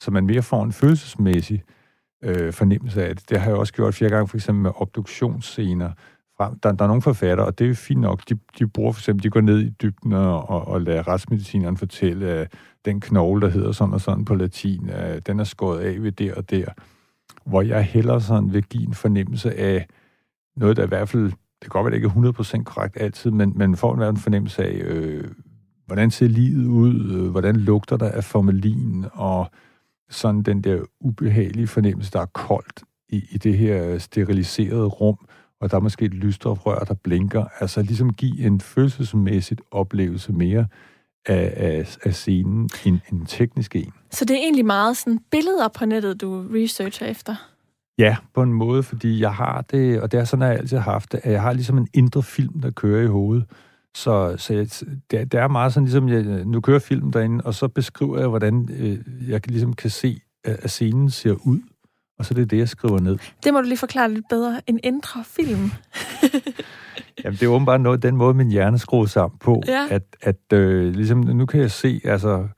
Så man mere får en følelsesmæssig øh, fornemmelse af det. Det har jeg også gjort flere gange, for eksempel med obduktionsscener, frem. Der, der er nogle forfattere, og det er fint nok, de, de bruger for eksempel, de går ned i dybden og, og, og lader retsmedicineren fortælle, at den knogle, der hedder sådan og sådan på latin, at den er skåret af ved der og der. Hvor jeg hellere sådan vil give en fornemmelse af noget, der i hvert fald, det kan godt være, det ikke er 100% korrekt altid, men man får en fornemmelse af, øh, hvordan ser livet ud, øh, hvordan lugter der af formalin, og sådan den der ubehagelige fornemmelse, der er koldt i, i det her steriliserede rum, og der er måske et lystrør, der blinker. Altså ligesom give en følelsesmæssigt oplevelse mere af, af, af scenen end en teknisk en. Så det er egentlig meget sådan billeder på nettet, du researcher efter? Ja, på en måde, fordi jeg har det, og det er sådan, jeg altid har haft det, at jeg har ligesom en indre film, der kører i hovedet. Så, så jeg, det, det er meget sådan, ligesom, jeg, nu kører filmen derinde, og så beskriver jeg, hvordan øh, jeg ligesom kan se, at scenen ser ud og så er det det, jeg skriver ned. Det må du lige forklare lidt bedre. En indre film. Jamen, det er åbenbart noget, den måde, min hjerne skruer sammen på. Ja. At, at øh, ligesom, nu kan jeg se, altså,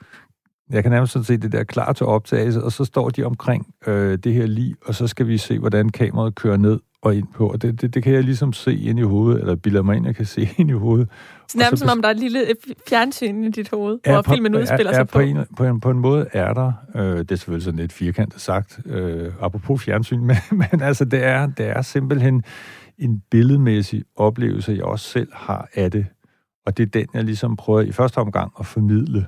jeg kan nærmest sådan se det der klar til optagelse, og så står de omkring øh, det her lige, og så skal vi se, hvordan kameraet kører ned og ind på. Og det, det, det kan jeg ligesom se ind i hovedet, eller bilder mig ind, jeg kan se ind i hovedet. Så nærmest som om der er et lille fjernsyn i dit hoved, hvor på, filmen udspiller ja, sig på. På en, på, en, på en måde er der, øh, det er selvfølgelig sådan lidt firkantet sagt, øh, apropos fjernsyn, men, men altså det er, det er simpelthen en billedmæssig oplevelse, jeg også selv har af det. Og det er den, jeg ligesom prøver i første omgang at formidle,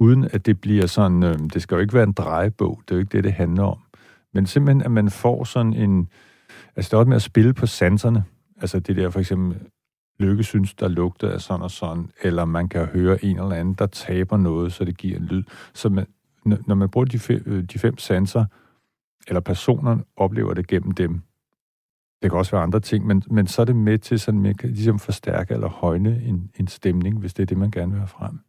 uden at det bliver sådan, øh, det skal jo ikke være en drejebog, det er jo ikke det, det handler om. Men simpelthen, at man får sådan en, Altså, det er også med at spille på sanserne. Altså, det der for eksempel, Lykke synes, der lugter af sådan og sådan, eller man kan høre en eller anden, der taber noget, så det giver en lyd. Så man, når man bruger de fem, øh, de fem sanser, eller personerne oplever det gennem dem, det kan også være andre ting, men, men så er det med til sådan, man kan ligesom forstærke eller højne en, en stemning, hvis det er det, man gerne vil have frem.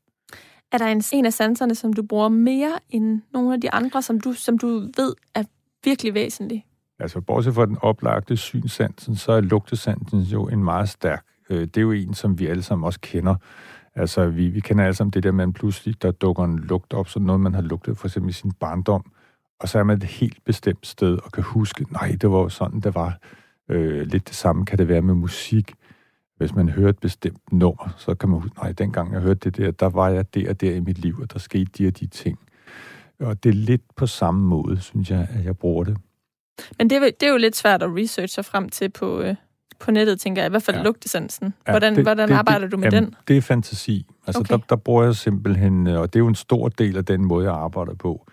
Er der en, en af sanserne, som du bruger mere end nogle af de andre, som du, som du ved er virkelig væsentlig? Altså, bortset fra den oplagte synsansen, så er lugtesansen jo en meget stærk. Øh, det er jo en, som vi alle sammen også kender. Altså, vi, vi kender alle sammen det der, man pludselig, der dukker en lugt op, så noget, man har lugtet for eksempel i sin barndom, og så er man et helt bestemt sted og kan huske, nej, det var jo sådan, det var. Øh, lidt det samme kan det være med musik. Hvis man hører et bestemt nummer, så kan man huske, nej, dengang jeg hørte det der, der var jeg der og der i mit liv, og der skete de og de ting. Og det er lidt på samme måde, synes jeg, at jeg bruger det. Men det, det er jo lidt svært at researche frem til på, øh, på nettet, tænker jeg. I hvert fald ja. lugtesansen. Hvordan, ja, det, hvordan det, arbejder det, du med jamen, den? Det er fantasi. Altså, okay. der, der bruger jeg simpelthen, øh, og det er jo en stor del af den måde, jeg arbejder på.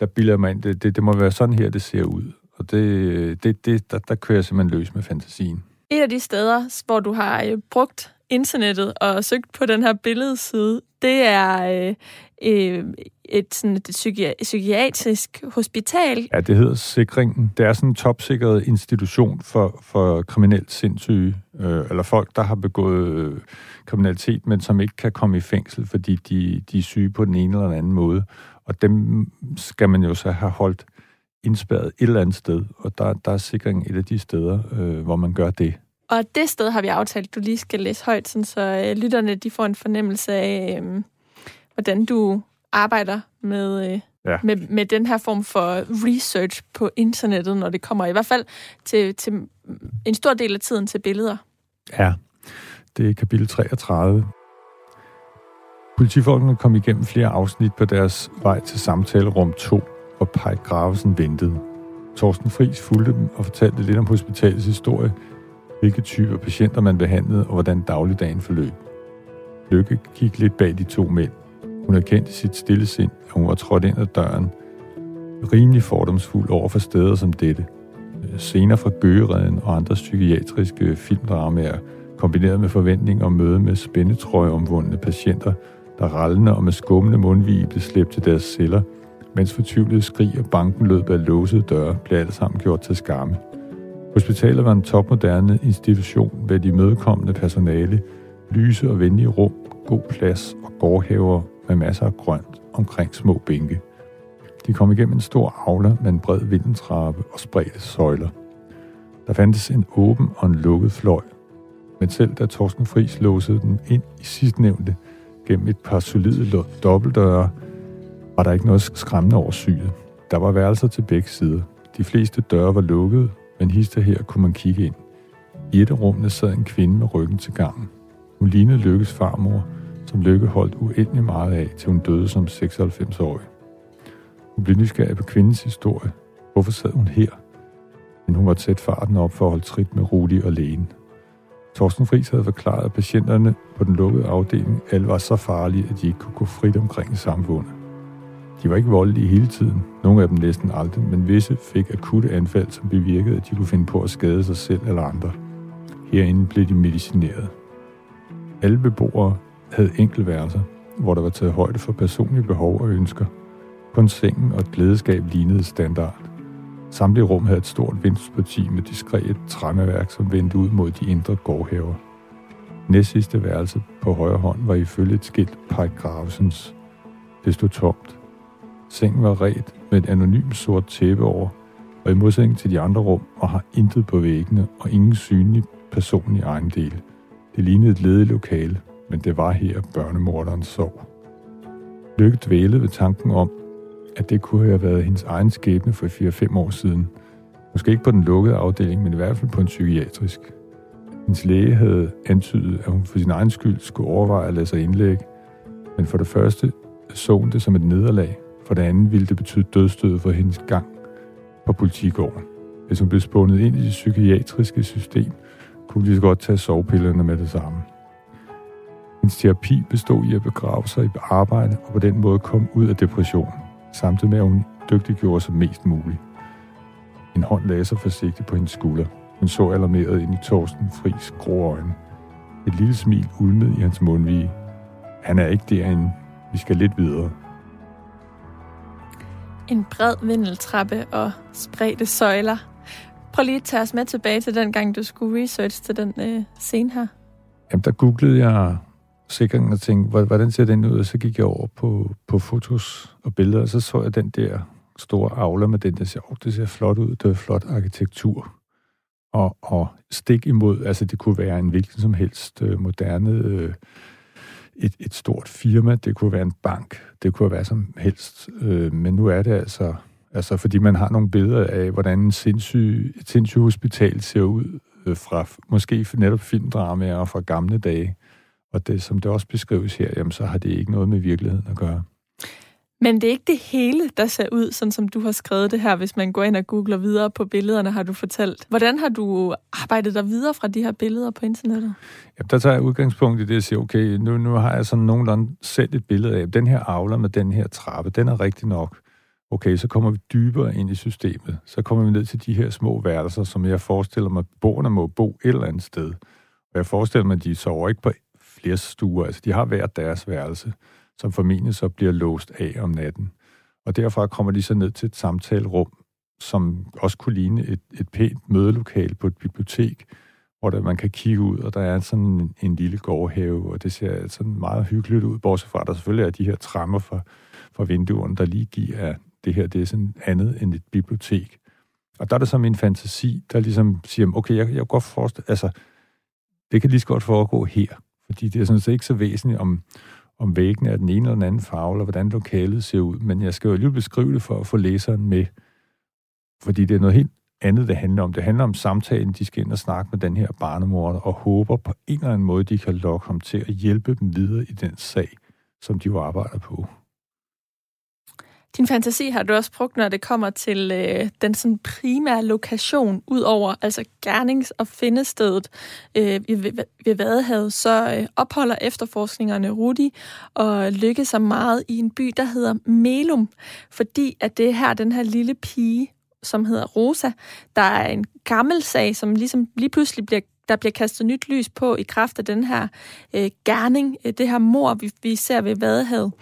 Der bilder ind, det, det, det må være sådan her, det ser ud. Og det, det, det, der, der kører jeg simpelthen løs med fantasien. Et af de steder, hvor du har øh, brugt internettet og søgt på den her billedside, det er øh, øh, et, sådan et psyki- psykiatrisk hospital. Ja, det hedder Sikringen. Det er sådan en topsikret institution for, for kriminelt sindssyge, øh, eller folk, der har begået øh, kriminalitet, men som ikke kan komme i fængsel, fordi de, de er syge på den ene eller den anden måde. Og dem skal man jo så have holdt indspærret et eller andet sted, og der, der er sikringen et af de steder, øh, hvor man gør det. Og det sted har vi aftalt, at du lige skal læse højt, sådan så øh, lytterne de får en fornemmelse af, øh, hvordan du arbejder med, øh, ja. med, med den her form for research på internettet, når det kommer i hvert fald til, til en stor del af tiden til billeder. Ja, det er kapitel 33. Politifolkene kom igennem flere afsnit på deres vej til samtalerum 2, og Pej Gravesen ventede. Torsten Friis fulgte dem og fortalte lidt om hospitalets historie, hvilke typer patienter man behandlede og hvordan dagligdagen forløb. Lykke gik lidt bag de to mænd. Hun erkendte sit stille sind, at hun var trådt ind ad døren, rimelig fordomsfuld over for steder som dette. Scener fra Gøgeredden og andre psykiatriske filmdramaer, kombineret med forventning om møde med spændetrøjeomvundne patienter, der rallende og med skummende mundvige blev slæbt til deres celler, mens fortvivlede skrig og banken lød bag låsede døre, blev alt sammen gjort til skamme. Hospitalet var en topmoderne institution med de mødekommende personale, lyse og venlige rum, god plads og gårdhaver med masser af grønt omkring små bænke. De kom igennem en stor aula med en bred vindentrappe og spredte søjler. Der fandtes en åben og en lukket fløj, men selv da Torsten Friis låsede den ind i sidstnævnte gennem et par solide dobbeltdøre, var der ikke noget skræmmende over syget. Der var værelser til begge sider. De fleste døre var lukkede, men hister her kunne man kigge ind. I et af rummene sad en kvinde med ryggen til gangen. Hun lignede Lykkes farmor, som Lykke holdt uendelig meget af, til hun døde som 96-årig. Hun blev nysgerrig på kvindens historie. Hvorfor sad hun her? Men hun var tæt farten op for at holde trit med Rudi og lægen. Torsten Friis havde forklaret, at patienterne på den lukkede afdeling alle var så farlige, at de ikke kunne gå frit omkring i samfundet. De var ikke voldelige hele tiden, nogle af dem næsten aldrig, men visse fik akutte anfald, som bevirkede, at de kunne finde på at skade sig selv eller andre. Herinde blev de medicineret. Alle beboere havde enkeltværelser, hvor der var taget højde for personlige behov og ønsker. Kun sengen og et glædeskab lignede standard. Samtlige rum havde et stort vinduesparti med diskret træmmeværk, som vendte ud mod de indre gårdhaver. Næstsidste værelse på højre hånd var ifølge et skilt Pike Gravesens. Det stod tomt. Sengen var ret med et anonymt sort tæppe over, og i modsætning til de andre rum, og har intet på væggene og ingen synlig personlig ejendel. Det lignede et ledigt lokale, men det var her børnemorderen sov. Lykke dvælede ved tanken om, at det kunne have været hendes egen skæbne for 4-5 år siden. Måske ikke på den lukkede afdeling, men i hvert fald på en psykiatrisk. Hendes læge havde antydet, at hun for sin egen skyld skulle overveje at lade sig indlægge, men for det første så hun det som et nederlag, for det andet ville det betyde dødstød for hendes gang på politigården. Hvis hun blev spundet ind i det psykiatriske system, kunne de så godt tage sovepillerne med det samme. Hendes terapi bestod i at begrave sig i arbejde og på den måde komme ud af depressionen, samtidig med at hun dygtiggjorde sig mest muligt. En hånd lagde sig forsigtigt på hendes skulder. Hun så alarmeret ind i Torsten Fris grå øjne. Et lille smil ulmede i hans mundvige. Han er ikke derinde. Vi skal lidt videre. En bred vindeltrappe og spredte søjler. Prøv lige at tage os med tilbage til den gang, du skulle research til den øh, scene her. Jamen, der googlede jeg sikringen og tænkte, hvordan ser den ud? Og så gik jeg over på, på fotos og billeder, og så så jeg den der store aula med den der siger, oh, det ser flot ud, det er flot arkitektur. Og, og stik imod, altså det kunne være en hvilken som helst øh, moderne, øh, et, et stort firma, det kunne være en bank, det kunne være som helst, øh, men nu er det altså, altså fordi man har nogle billeder af, hvordan en sindssyg, et sindssyg hospital ser ud øh, fra måske netop filmdramaer fra gamle dage, og det, som det også beskrives her, jamen, så har det ikke noget med virkeligheden at gøre. Men det er ikke det hele, der ser ud, sådan som du har skrevet det her, hvis man går ind og googler videre på billederne, har du fortalt. Hvordan har du arbejdet dig videre fra de her billeder på internettet? Ja, der tager jeg udgangspunkt i det at siger, okay, nu, nu har jeg sådan nogenlunde selv et billede af, den her avler med den her trappe, den er rigtig nok. Okay, så kommer vi dybere ind i systemet. Så kommer vi ned til de her små værelser, som jeg forestiller mig, borgerne må bo et eller andet sted. Og jeg forestiller mig, at de sover ikke på flere stuer. Altså, de har hver deres værelse, som formentlig så bliver låst af om natten. Og derfra kommer de så ned til et samtalerum, som også kunne ligne et, et pænt mødelokal på et bibliotek, hvor der, man kan kigge ud, og der er sådan en, en lille gårdhave, og det ser sådan meget hyggeligt ud, bortset fra, at der selvfølgelig er de her trammer fra, fra vinduerne, der lige giver, at det her det er sådan andet end et bibliotek. Og der er det så min fantasi, der ligesom siger, okay, jeg, jeg kan godt forestille, altså, det kan lige så godt foregå her. Fordi det er sådan set ikke så væsentligt, om, om væggene er den ene eller den anden farve, eller hvordan lokalet ser ud. Men jeg skal jo lige beskrive det for at få læseren med. Fordi det er noget helt andet, det handler om. Det handler om samtalen, de skal ind og snakke med den her barnemor, og håber på en eller anden måde, de kan lokke ham til at hjælpe dem videre i den sag, som de jo arbejder på. Din fantasi har du også brugt, når det kommer til øh, den sådan primære lokation, ud over altså gernings- og findestedet. Øh, ved, ved Vadehavet, så øh, opholder efterforskningerne Rudi og Lykke sig meget i en by, der hedder Melum, fordi at det er her, den her lille pige, som hedder Rosa, der er en gammel sag, som ligesom lige pludselig bliver der bliver kastet nyt lys på i kraft af den her øh, gerning, øh, det her mor, vi, vi ser ved Vadehavet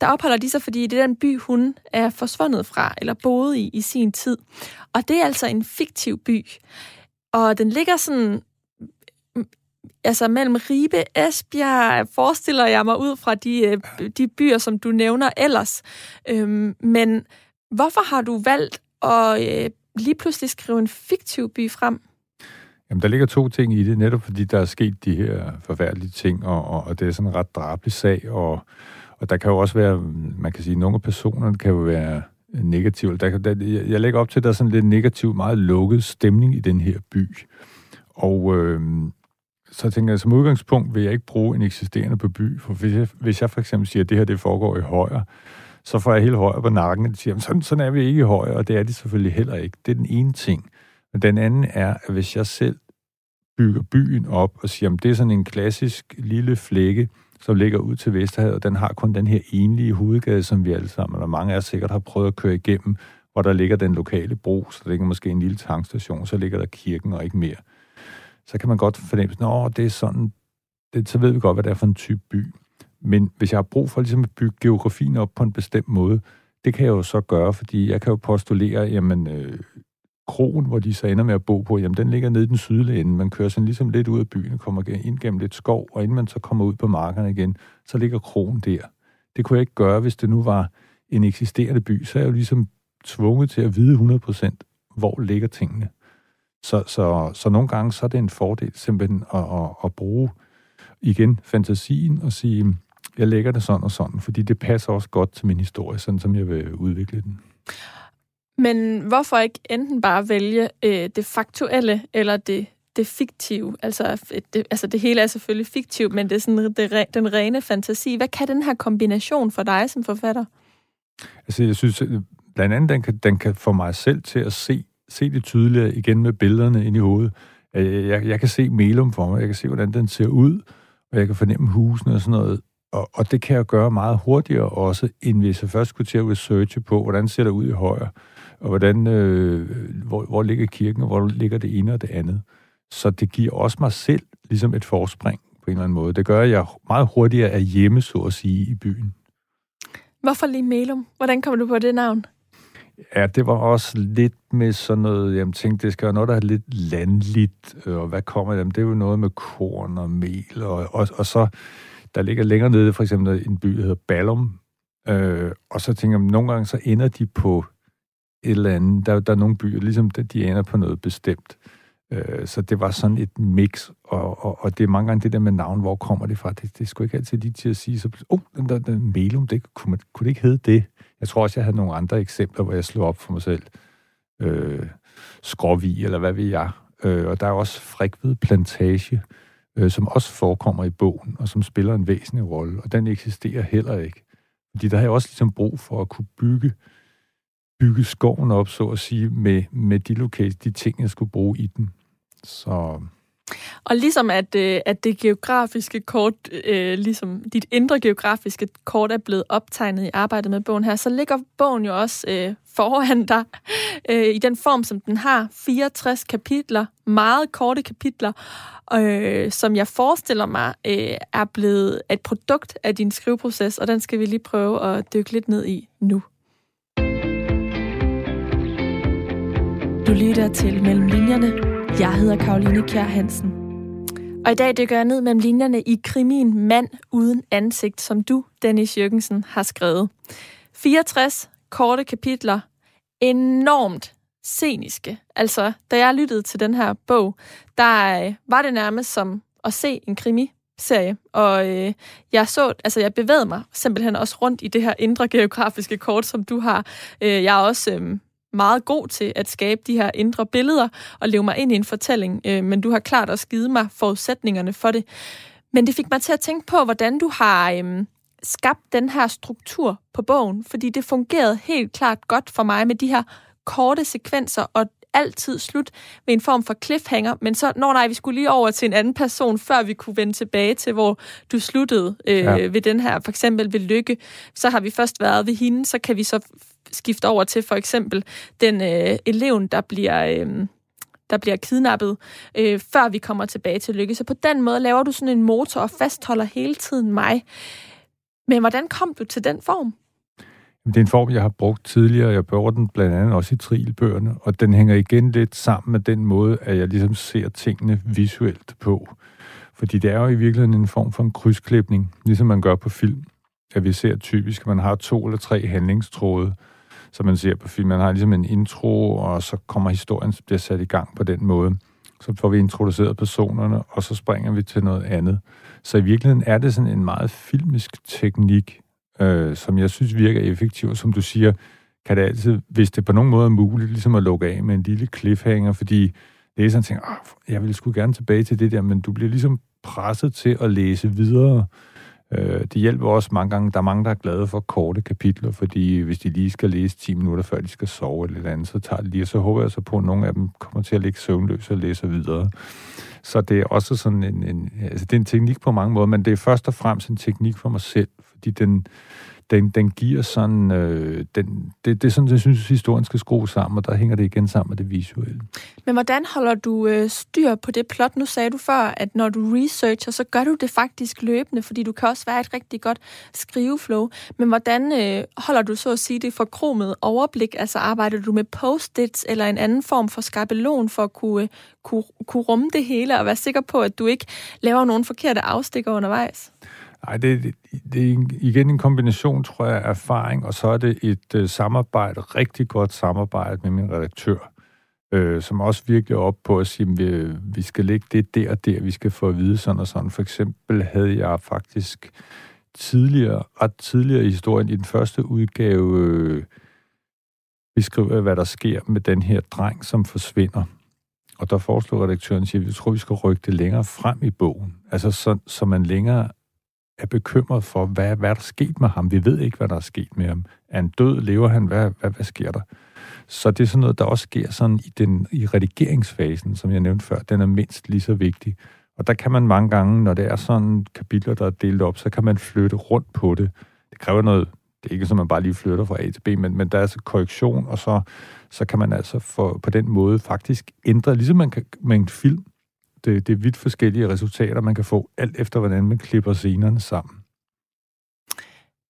der opholder de sig, fordi det er den by, hun er forsvundet fra, eller boede i i sin tid. Og det er altså en fiktiv by. Og den ligger sådan altså mellem Ribe, Esbjerg, forestiller jeg mig ud fra de, øh, de byer, som du nævner ellers. Øhm, men hvorfor har du valgt at øh, lige pludselig skrive en fiktiv by frem? Jamen, der ligger to ting i det, netop fordi der er sket de her forfærdelige ting, og, og, og det er sådan en ret drabelig sag, og, og der kan jo også være, man kan sige, nogle af personerne kan jo være negative. Der, der, jeg lægger op til, at der er sådan lidt negativ, meget lukket stemning i den her by. Og øh, så tænker jeg, som udgangspunkt vil jeg ikke bruge en eksisterende by, for hvis jeg, hvis jeg for eksempel siger, at det her det foregår i højre, så får jeg helt højre på nakken, og de siger, sådan, sådan er vi ikke i højre, og det er de selvfølgelig heller ikke. Det er den ene ting. Men den anden er, at hvis jeg selv bygger byen op og siger, at det er sådan en klassisk lille flække, som ligger ud til Vesterhavet, den har kun den her enlige hovedgade, som vi alle sammen, og mange af os sikkert har prøvet at køre igennem, hvor der ligger den lokale bro, så der ligger måske en lille tankstation, så ligger der kirken og ikke mere så kan man godt fornemme, at det er sådan, det, så ved vi godt, hvad det er for en type by. Men hvis jeg har brug for ligesom at bygge geografien op på en bestemt måde, det kan jeg jo så gøre, fordi jeg kan jo postulere, jamen, øh, krogen, hvor de så ender med at bo på, jamen, den ligger nede i den sydlige ende. Man kører sådan ligesom lidt ud af byen kommer ind gennem lidt skov, og inden man så kommer ud på markerne igen, så ligger krogen der. Det kunne jeg ikke gøre, hvis det nu var en eksisterende by. Så er jeg jo ligesom tvunget til at vide 100% hvor ligger tingene. Så, så, så nogle gange så er det en fordel simpelthen at, at, at bruge igen fantasien og sige, jeg lægger det sådan og sådan, fordi det passer også godt til min historie, sådan som jeg vil udvikle den. Men hvorfor ikke enten bare vælge øh, det faktuelle eller det, det fiktive? Altså det, altså det hele er selvfølgelig fiktivt, men det er sådan det, den rene fantasi. Hvad kan den her kombination for dig som forfatter? Altså jeg synes øh, blandt andet, den kan, den kan få mig selv til at se se det tydeligere igen med billederne ind i hovedet. Øh, jeg, jeg kan se Melum for mig, jeg kan se, hvordan den ser ud, og jeg kan fornemme husene og sådan noget. Og, og det kan jeg gøre meget hurtigere også, end hvis jeg først skulle til at researche på, hvordan ser det ud i højre, og hvordan, øh, hvor, hvor ligger kirken, og hvor ligger det ene og det andet. Så det giver også mig selv ligesom et forspring på en eller anden måde. Det gør, at jeg meget hurtigere er hjemme, så at sige, i byen. Hvorfor lige Melum? Hvordan kommer du på det navn? Ja, det var også lidt med sådan noget, jeg tænkte, det skal være noget, der er lidt landligt, øh, og hvad kommer dem? Det er jo noget med korn og mel, og, og, og så, der ligger længere nede, for eksempel en by, der hedder Ballum, øh, og så tænker jeg, nogle gange så ender de på et eller andet, der, der er nogle byer, ligesom de ender på noget bestemt. Øh, så det var sådan et mix, og, og, og det er mange gange det der med navn, hvor kommer det fra? Det, det skulle ikke altid lige til at sige, så, oh, den der den Melum, det, kunne, man, kunne det ikke hedde det? Jeg tror også, jeg havde nogle andre eksempler, hvor jeg slog op for mig selv. Øh, skråvi, eller hvad ved jeg. Øh, og der er også Frikved Plantage, øh, som også forekommer i bogen, og som spiller en væsentlig rolle, og den eksisterer heller ikke. Fordi der har jeg også ligesom brug for at kunne bygge, bygge skoven op, så at sige, med, med de lokale, de ting, jeg skulle bruge i den. Så og ligesom at, øh, at det geografiske kort, øh, ligesom dit indre geografiske kort er blevet optegnet i arbejdet med bogen her, så ligger bogen jo også øh, foran dig øh, i den form, som den har. 64 kapitler, meget korte kapitler, øh, som jeg forestiller mig øh, er blevet et produkt af din skriveproces, og den skal vi lige prøve at dykke lidt ned i nu. Du lytter til Mellem Linjerne jeg hedder Karoline Kjær Hansen. Og i dag dykker jeg ned mellem linjerne i krimien Mand uden ansigt, som du, Dennis Jørgensen, har skrevet. 64 korte kapitler, enormt sceniske. Altså, da jeg lyttede til den her bog, der øh, var det nærmest som at se en krimi serie, og øh, jeg så, altså jeg bevægede mig simpelthen også rundt i det her indre geografiske kort, som du har. Øh, jeg er også øh, meget god til at skabe de her indre billeder og leve mig ind i en fortælling, øh, men du har klart også givet mig forudsætningerne for det. Men det fik mig til at tænke på, hvordan du har øh, skabt den her struktur på bogen, fordi det fungerede helt klart godt for mig med de her korte sekvenser, og altid slut med en form for cliffhanger, men så, når nej, vi skulle lige over til en anden person, før vi kunne vende tilbage til, hvor du sluttede øh, ja. ved den her, for eksempel ved Lykke, så har vi først været ved hende, så kan vi så skifte over til for eksempel den øh, eleven, der bliver... Øh, der bliver kidnappet, øh, før vi kommer tilbage til lykke. Så på den måde laver du sådan en motor og fastholder hele tiden mig. Men hvordan kom du til den form? Det er en form, jeg har brugt tidligere. Jeg bruger den blandt andet også i trilbøgerne, og den hænger igen lidt sammen med den måde, at jeg ligesom ser tingene visuelt på. Fordi det er jo i virkeligheden en form for en krydsklipning, ligesom man gør på film. At vi ser typisk, at man har to eller tre handlingstråde, som man ser på film. Man har ligesom en intro, og så kommer historien, bliver sat i gang på den måde. Så får vi introduceret personerne, og så springer vi til noget andet. Så i virkeligheden er det sådan en meget filmisk teknik, øh, som jeg synes virker effektiv. Som du siger, kan det altid, hvis det på nogen måde er muligt, ligesom at lukke af med en lille cliffhanger, fordi læseren tænker, ah, Åh, jeg vil sgu gerne tilbage til det der, men du bliver ligesom presset til at læse videre. Øh, det hjælper også mange gange. Der er mange, der er glade for korte kapitler, fordi hvis de lige skal læse 10 minutter, før de skal sove eller andet, så tager det lige, og så håber jeg så på, at nogle af dem kommer til at ligge søvnløse og læse videre. Så det er også sådan en, en, altså det er en teknik på mange måder, men det er først og fremmest en teknik for mig selv, fordi den, den, den giver sådan... Øh, den, det, det er sådan, jeg synes, historien skal skrue sammen, og der hænger det igen sammen med det visuelle. Men hvordan holder du øh, styr på det plot? Nu sagde du før, at når du researcher, så gør du det faktisk løbende, fordi du kan også være et rigtig godt skriveflow. Men hvordan øh, holder du så at sige det for kromet overblik? Altså arbejder du med post-its eller en anden form for skabelon for at kunne, øh, kunne, kunne rumme det hele og være sikker på, at du ikke laver nogen forkerte afstikker undervejs? Nej, det, det, er igen en kombination, tror jeg, af erfaring, og så er det et øh, samarbejde, rigtig godt samarbejde med min redaktør, øh, som også virkelig op på at sige, at vi, vi skal lægge det der og der, vi skal få at vide sådan og sådan. For eksempel havde jeg faktisk tidligere, ret tidligere i historien, i den første udgave, øh, beskriver, hvad der sker med den her dreng, som forsvinder. Og der foreslår redaktøren, at vi tror, vi skal rykke det længere frem i bogen. Altså, så, så man længere er bekymret for, hvad, hvad er der sket med ham? Vi ved ikke, hvad der er sket med ham. Er han død? Lever han? Hvad, hvad, hvad sker der? Så det er sådan noget, der også sker sådan i, den, i redigeringsfasen, som jeg nævnte før. Den er mindst lige så vigtig. Og der kan man mange gange, når det er sådan kapitler, der er delt op, så kan man flytte rundt på det. Det kræver noget, det er ikke som man bare lige flytter fra A til B, men, men der er altså korrektion, og så, så kan man altså for, på den måde faktisk ændre, ligesom man kan med en film, det, det er vidt forskellige resultater, man kan få, alt efter hvordan man klipper scenerne sammen.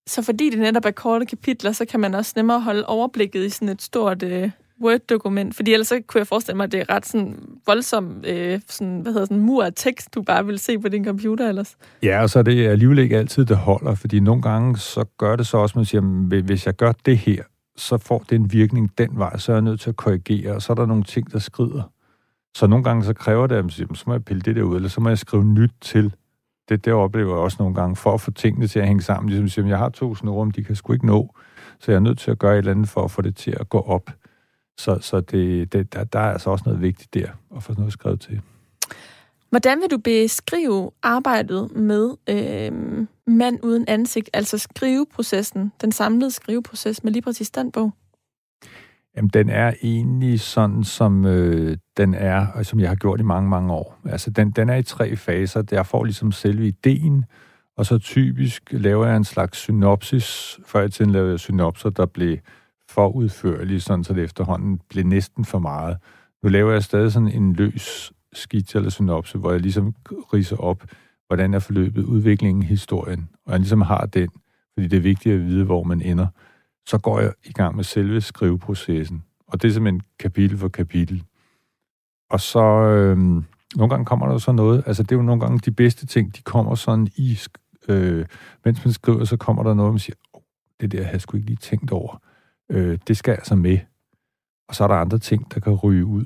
Så fordi det netop er korte kapitler, så kan man også nemmere holde overblikket i sådan et stort øh, Word-dokument, fordi ellers så kunne jeg forestille mig, at det er ret sådan voldsom øh, sådan, hvad hedder sådan, mur af tekst, du bare vil se på din computer ellers. Ja, og så er det alligevel ikke altid, det holder, fordi nogle gange så gør det så også, man siger, hvis jeg gør det her, så får det en virkning den vej, så er jeg nødt til at korrigere, og så er der nogle ting, der skrider. Så nogle gange så kræver det, at så må jeg pille det der ud, eller så må jeg skrive nyt til. Det, det oplever jeg også nogle gange, for at få tingene til at hænge sammen. Ligesom siger, jeg har to snore, men de kan sgu ikke nå. Så jeg er nødt til at gøre et eller andet for at få det til at gå op. Så, så det, det, der, der er altså også noget vigtigt der, at få noget skrevet til. Hvordan vil du beskrive arbejdet med øh, mand uden ansigt, altså skriveprocessen, den samlede skriveproces med lige præcis den bog? Jamen, den er egentlig sådan, som øh, den er, og som jeg har gjort i mange, mange år. Altså, den, den er i tre faser. Jeg får ligesom selve ideen, og så typisk laver jeg en slags synopsis. Før i tiden lavede jeg synopser, der blev for udførlige, sådan så det efterhånden blev næsten for meget. Nu laver jeg stadig sådan en løs skitse eller synopse, hvor jeg ligesom riser op, hvordan er forløbet, udviklingen, historien, og jeg ligesom har den, fordi det er vigtigt at vide, hvor man ender så går jeg i gang med selve skriveprocessen. Og det er simpelthen kapitel for kapitel. Og så øh, nogle gange kommer der så noget, altså det er jo nogle gange de bedste ting, de kommer sådan i, øh, mens man skriver, så kommer der noget, man siger, oh, det der har jeg sgu ikke lige tænkt over. Øh, det skal altså med. Og så er der andre ting, der kan ryge ud.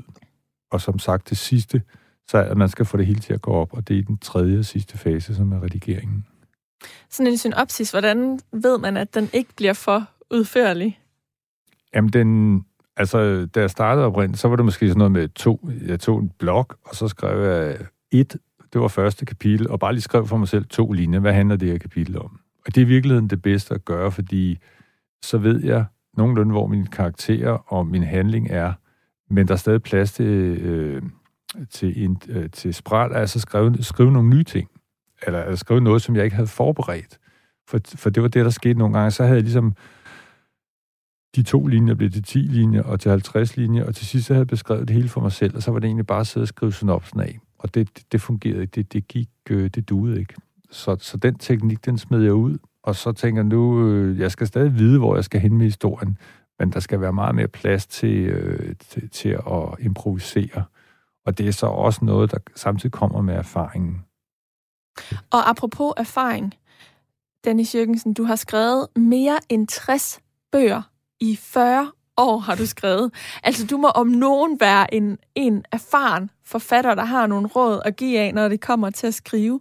Og som sagt, det sidste, så er, at man skal få det hele til at gå op, og det er den tredje og sidste fase, som er redigeringen. Sådan en synopsis, hvordan ved man, at den ikke bliver for udførlig? Jamen, den, altså, da jeg startede oprindeligt, så var det måske sådan noget med to. Jeg tog en blog, og så skrev jeg et, det var første kapitel, og bare lige skrev for mig selv to linjer. Hvad handler det her kapitel om? Og det er i virkeligheden det bedste at gøre, fordi så ved jeg nogenlunde, hvor min karakter og min handling er, men der er stadig plads til, øh, til, en, øh, til spral, altså skrive, skrive nogle nye ting, eller, eller skrive noget, som jeg ikke havde forberedt. For, for det var det, der skete nogle gange. Så havde jeg ligesom de to linjer blev til 10 linjer og til 50 linjer, og til sidst havde jeg beskrevet det hele for mig selv, og så var det egentlig bare at sidde og skrive synopsen af. Og det, det, det fungerede ikke. Det, det gik, øh, det duede ikke. Så, så den teknik, den smed jeg ud, og så tænker nu, øh, jeg skal stadig vide, hvor jeg skal hen med historien, men der skal være meget mere plads til, øh, til, til at improvisere. Og det er så også noget, der samtidig kommer med erfaringen. Og apropos erfaring, Dennis Jørgensen, du har skrevet mere end 60 bøger i 40 år, har du skrevet. Altså, du må om nogen være en, en erfaren forfatter, der har nogle råd at give af, når det kommer til at skrive.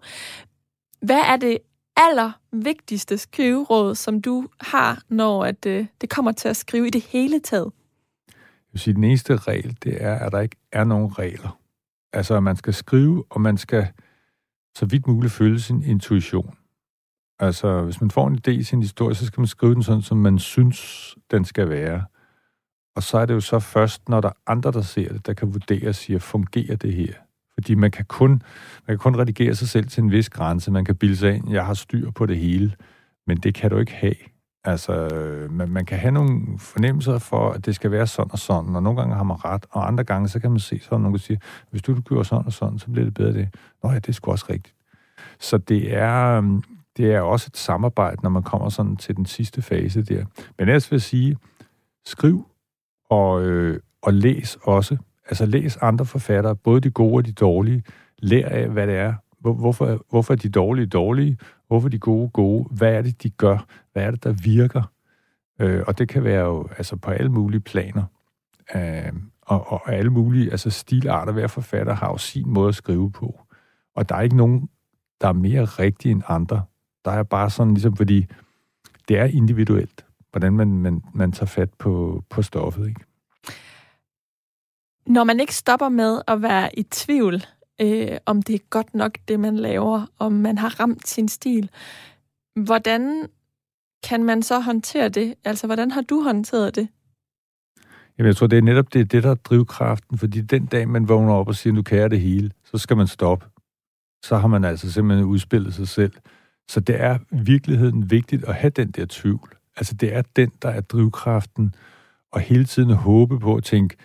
Hvad er det allervigtigste skriveråd, som du har, når at, øh, det kommer til at skrive i det hele taget? Jeg vil sige, den eneste regel, det er, at der ikke er nogen regler. Altså, man skal skrive, og man skal så vidt muligt følge sin intuition. Altså, hvis man får en idé i sin historie, så skal man skrive den sådan, som man synes, den skal være. Og så er det jo så først, når der er andre, der ser det, der kan vurdere og sige, fungerer det her? Fordi man kan, kun, man kan kun redigere sig selv til en vis grænse. Man kan bilde sig ind, jeg har styr på det hele. Men det kan du ikke have. Altså, man, man kan have nogle fornemmelser for, at det skal være sådan og sådan, og nogle gange har man ret, og andre gange, så kan man se sådan, nogen siger, hvis du gjorde sådan og sådan, så bliver det bedre det. Nå ja, det er sgu også rigtigt. Så det er, øhm, det er også et samarbejde, når man kommer sådan til den sidste fase der. Men ellers vil jeg sige, skriv og, øh, og læs også. Altså læs andre forfattere, både de gode og de dårlige. Lær af, hvad det er. Hvorfor, hvorfor er de dårlige dårlige? Hvorfor er de gode gode? Hvad er det, de gør? Hvad er det, der virker? Øh, og det kan være jo altså på alle mulige planer. Øh, og, og alle mulige altså stilarter. Hver forfatter har jo sin måde at skrive på. Og der er ikke nogen, der er mere rigtige end andre. Der er bare sådan ligesom, fordi det er individuelt, hvordan man, man, man tager fat på, på stoffet. Ikke? Når man ikke stopper med at være i tvivl, øh, om det er godt nok, det man laver, om man har ramt sin stil, hvordan kan man så håndtere det? Altså, hvordan har du håndteret det? Jamen, jeg tror, det er netop det, det der er drivkraften, fordi den dag, man vågner op og siger, nu kan jeg det hele, så skal man stoppe. Så har man altså simpelthen udspillet sig selv. Så det er i virkeligheden vigtigt at have den der tvivl. Altså, det er den, der er drivkraften, og hele tiden håbe på at tænke,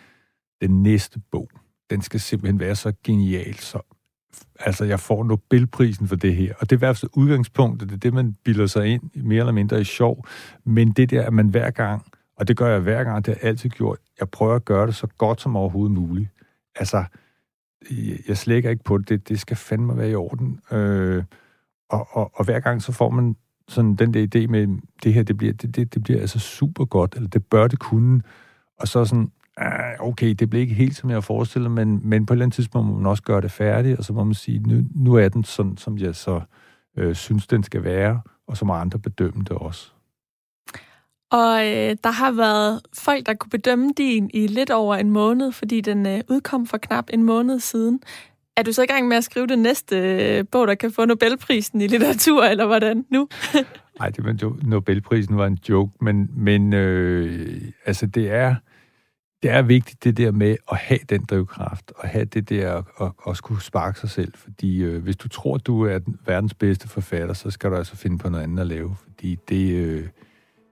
den næste bog, den skal simpelthen være så genial, så altså, jeg får Nobelprisen for det her. Og det er i hvert fald udgangspunktet, det er det, man bilder sig ind, mere eller mindre i sjov. Men det der, at man hver gang, og det gør jeg hver gang, det har jeg altid gjort, jeg prøver at gøre det så godt som overhovedet muligt. Altså, jeg slækker ikke på det, det, det skal fandme være i orden. Øh, og, og, og hver gang så får man sådan den der idé med, det her, det bliver, det, det, det bliver altså super godt, eller det bør det kunne. Og så sådan, ah, okay, det blev ikke helt, som jeg forestillede, men, men på et eller andet tidspunkt må man også gøre det færdigt, og så må man sige, nu, nu er den sådan, som jeg så øh, synes, den skal være, og så må andre bedømme det også. Og øh, der har været folk, der kunne bedømme din i lidt over en måned, fordi den øh, udkom for knap en måned siden. Er du så i gang med at skrive det næste øh, bog, der kan få Nobelprisen i litteratur, eller hvordan nu? Nej, det var, Nobelprisen var en joke, men, men øh, altså det er, det er vigtigt det der med at have den drivkraft, og have det der at, at, at skulle sparke sig selv, fordi øh, hvis du tror, du er den verdens bedste forfatter, så skal du altså finde på noget andet at lave, fordi det, øh,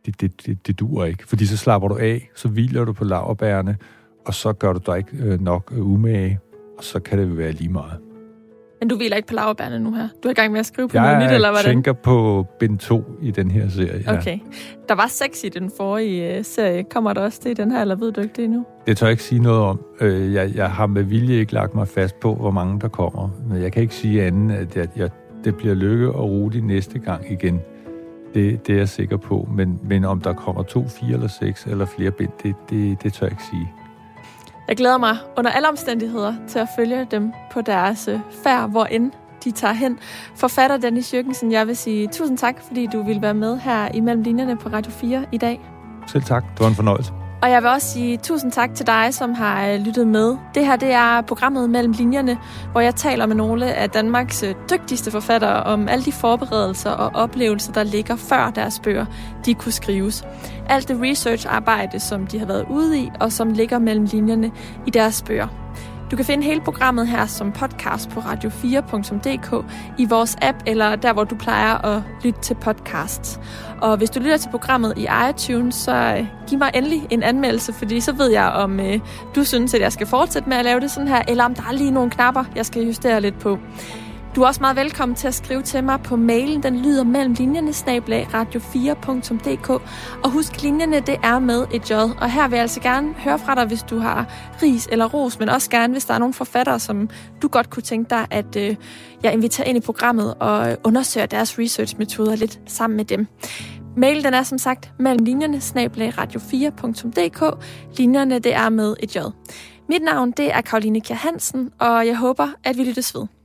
det, det, det, det dur ikke. Fordi så slapper du af, så hviler du på laverbærene, og så gør du dig ikke øh, nok øh, umage, og så kan det være lige meget. Men du hviler ikke på laverbærene nu her? Du er i gang med at skrive på jeg noget nyt, eller hvordan? Jeg tænker på bind 2 i den her serie. Ja. Okay. Der var seks i den forrige uh, serie. Kommer der også det i den her, eller ved du ikke det endnu? Det tør jeg ikke sige noget om. Uh, jeg, jeg har med vilje ikke lagt mig fast på, hvor mange der kommer. Men jeg kan ikke sige andet, at jeg, jeg, det bliver lykke og roligt næste gang igen. Det, det er jeg sikker på. Men, men om der kommer to, fire eller seks eller flere bind, det, det, det tør jeg ikke sige. Jeg glæder mig under alle omstændigheder til at følge dem på deres øh, færd, hvor end de tager hen. Forfatter Dennis Jørgensen, jeg vil sige tusind tak, fordi du vil være med her imellem linjerne på Radio 4 i dag. Selv tak. Det var en fornøjelse. Og jeg vil også sige tusind tak til dig, som har øh, lyttet med. Det her det er programmet Mellem Linjerne, hvor jeg taler med nogle af Danmarks øh, dygtigste forfattere om alle de forberedelser og oplevelser, der ligger før deres bøger, de kunne skrives. Alt det research-arbejde, som de har været ude i, og som ligger mellem linjerne i deres bøger. Du kan finde hele programmet her som podcast på radio4.dk i vores app eller der, hvor du plejer at lytte til podcasts. Og hvis du lytter til programmet i iTunes, så øh, giv mig endelig en anmeldelse, fordi så ved jeg, om øh, du synes, at jeg skal fortsætte med at lave det sådan her, eller om der er lige nogle knapper, jeg skal justere lidt på. Du er også meget velkommen til at skrive til mig på mailen. Den lyder mellem linjerne snablag radio4.dk. Og husk, linjerne det er med et J. Og her vil jeg altså gerne høre fra dig, hvis du har ris eller ros, men også gerne, hvis der er nogle forfattere, som du godt kunne tænke dig, at øh, jeg inviterer ind i programmet og undersøger deres researchmetoder lidt sammen med dem. Mailen den er som sagt mellem linjerne snablag radio4.dk. Linjerne det er med et J. Mit navn det er Karoline Kjær Hansen, og jeg håber, at vi lyttes ved.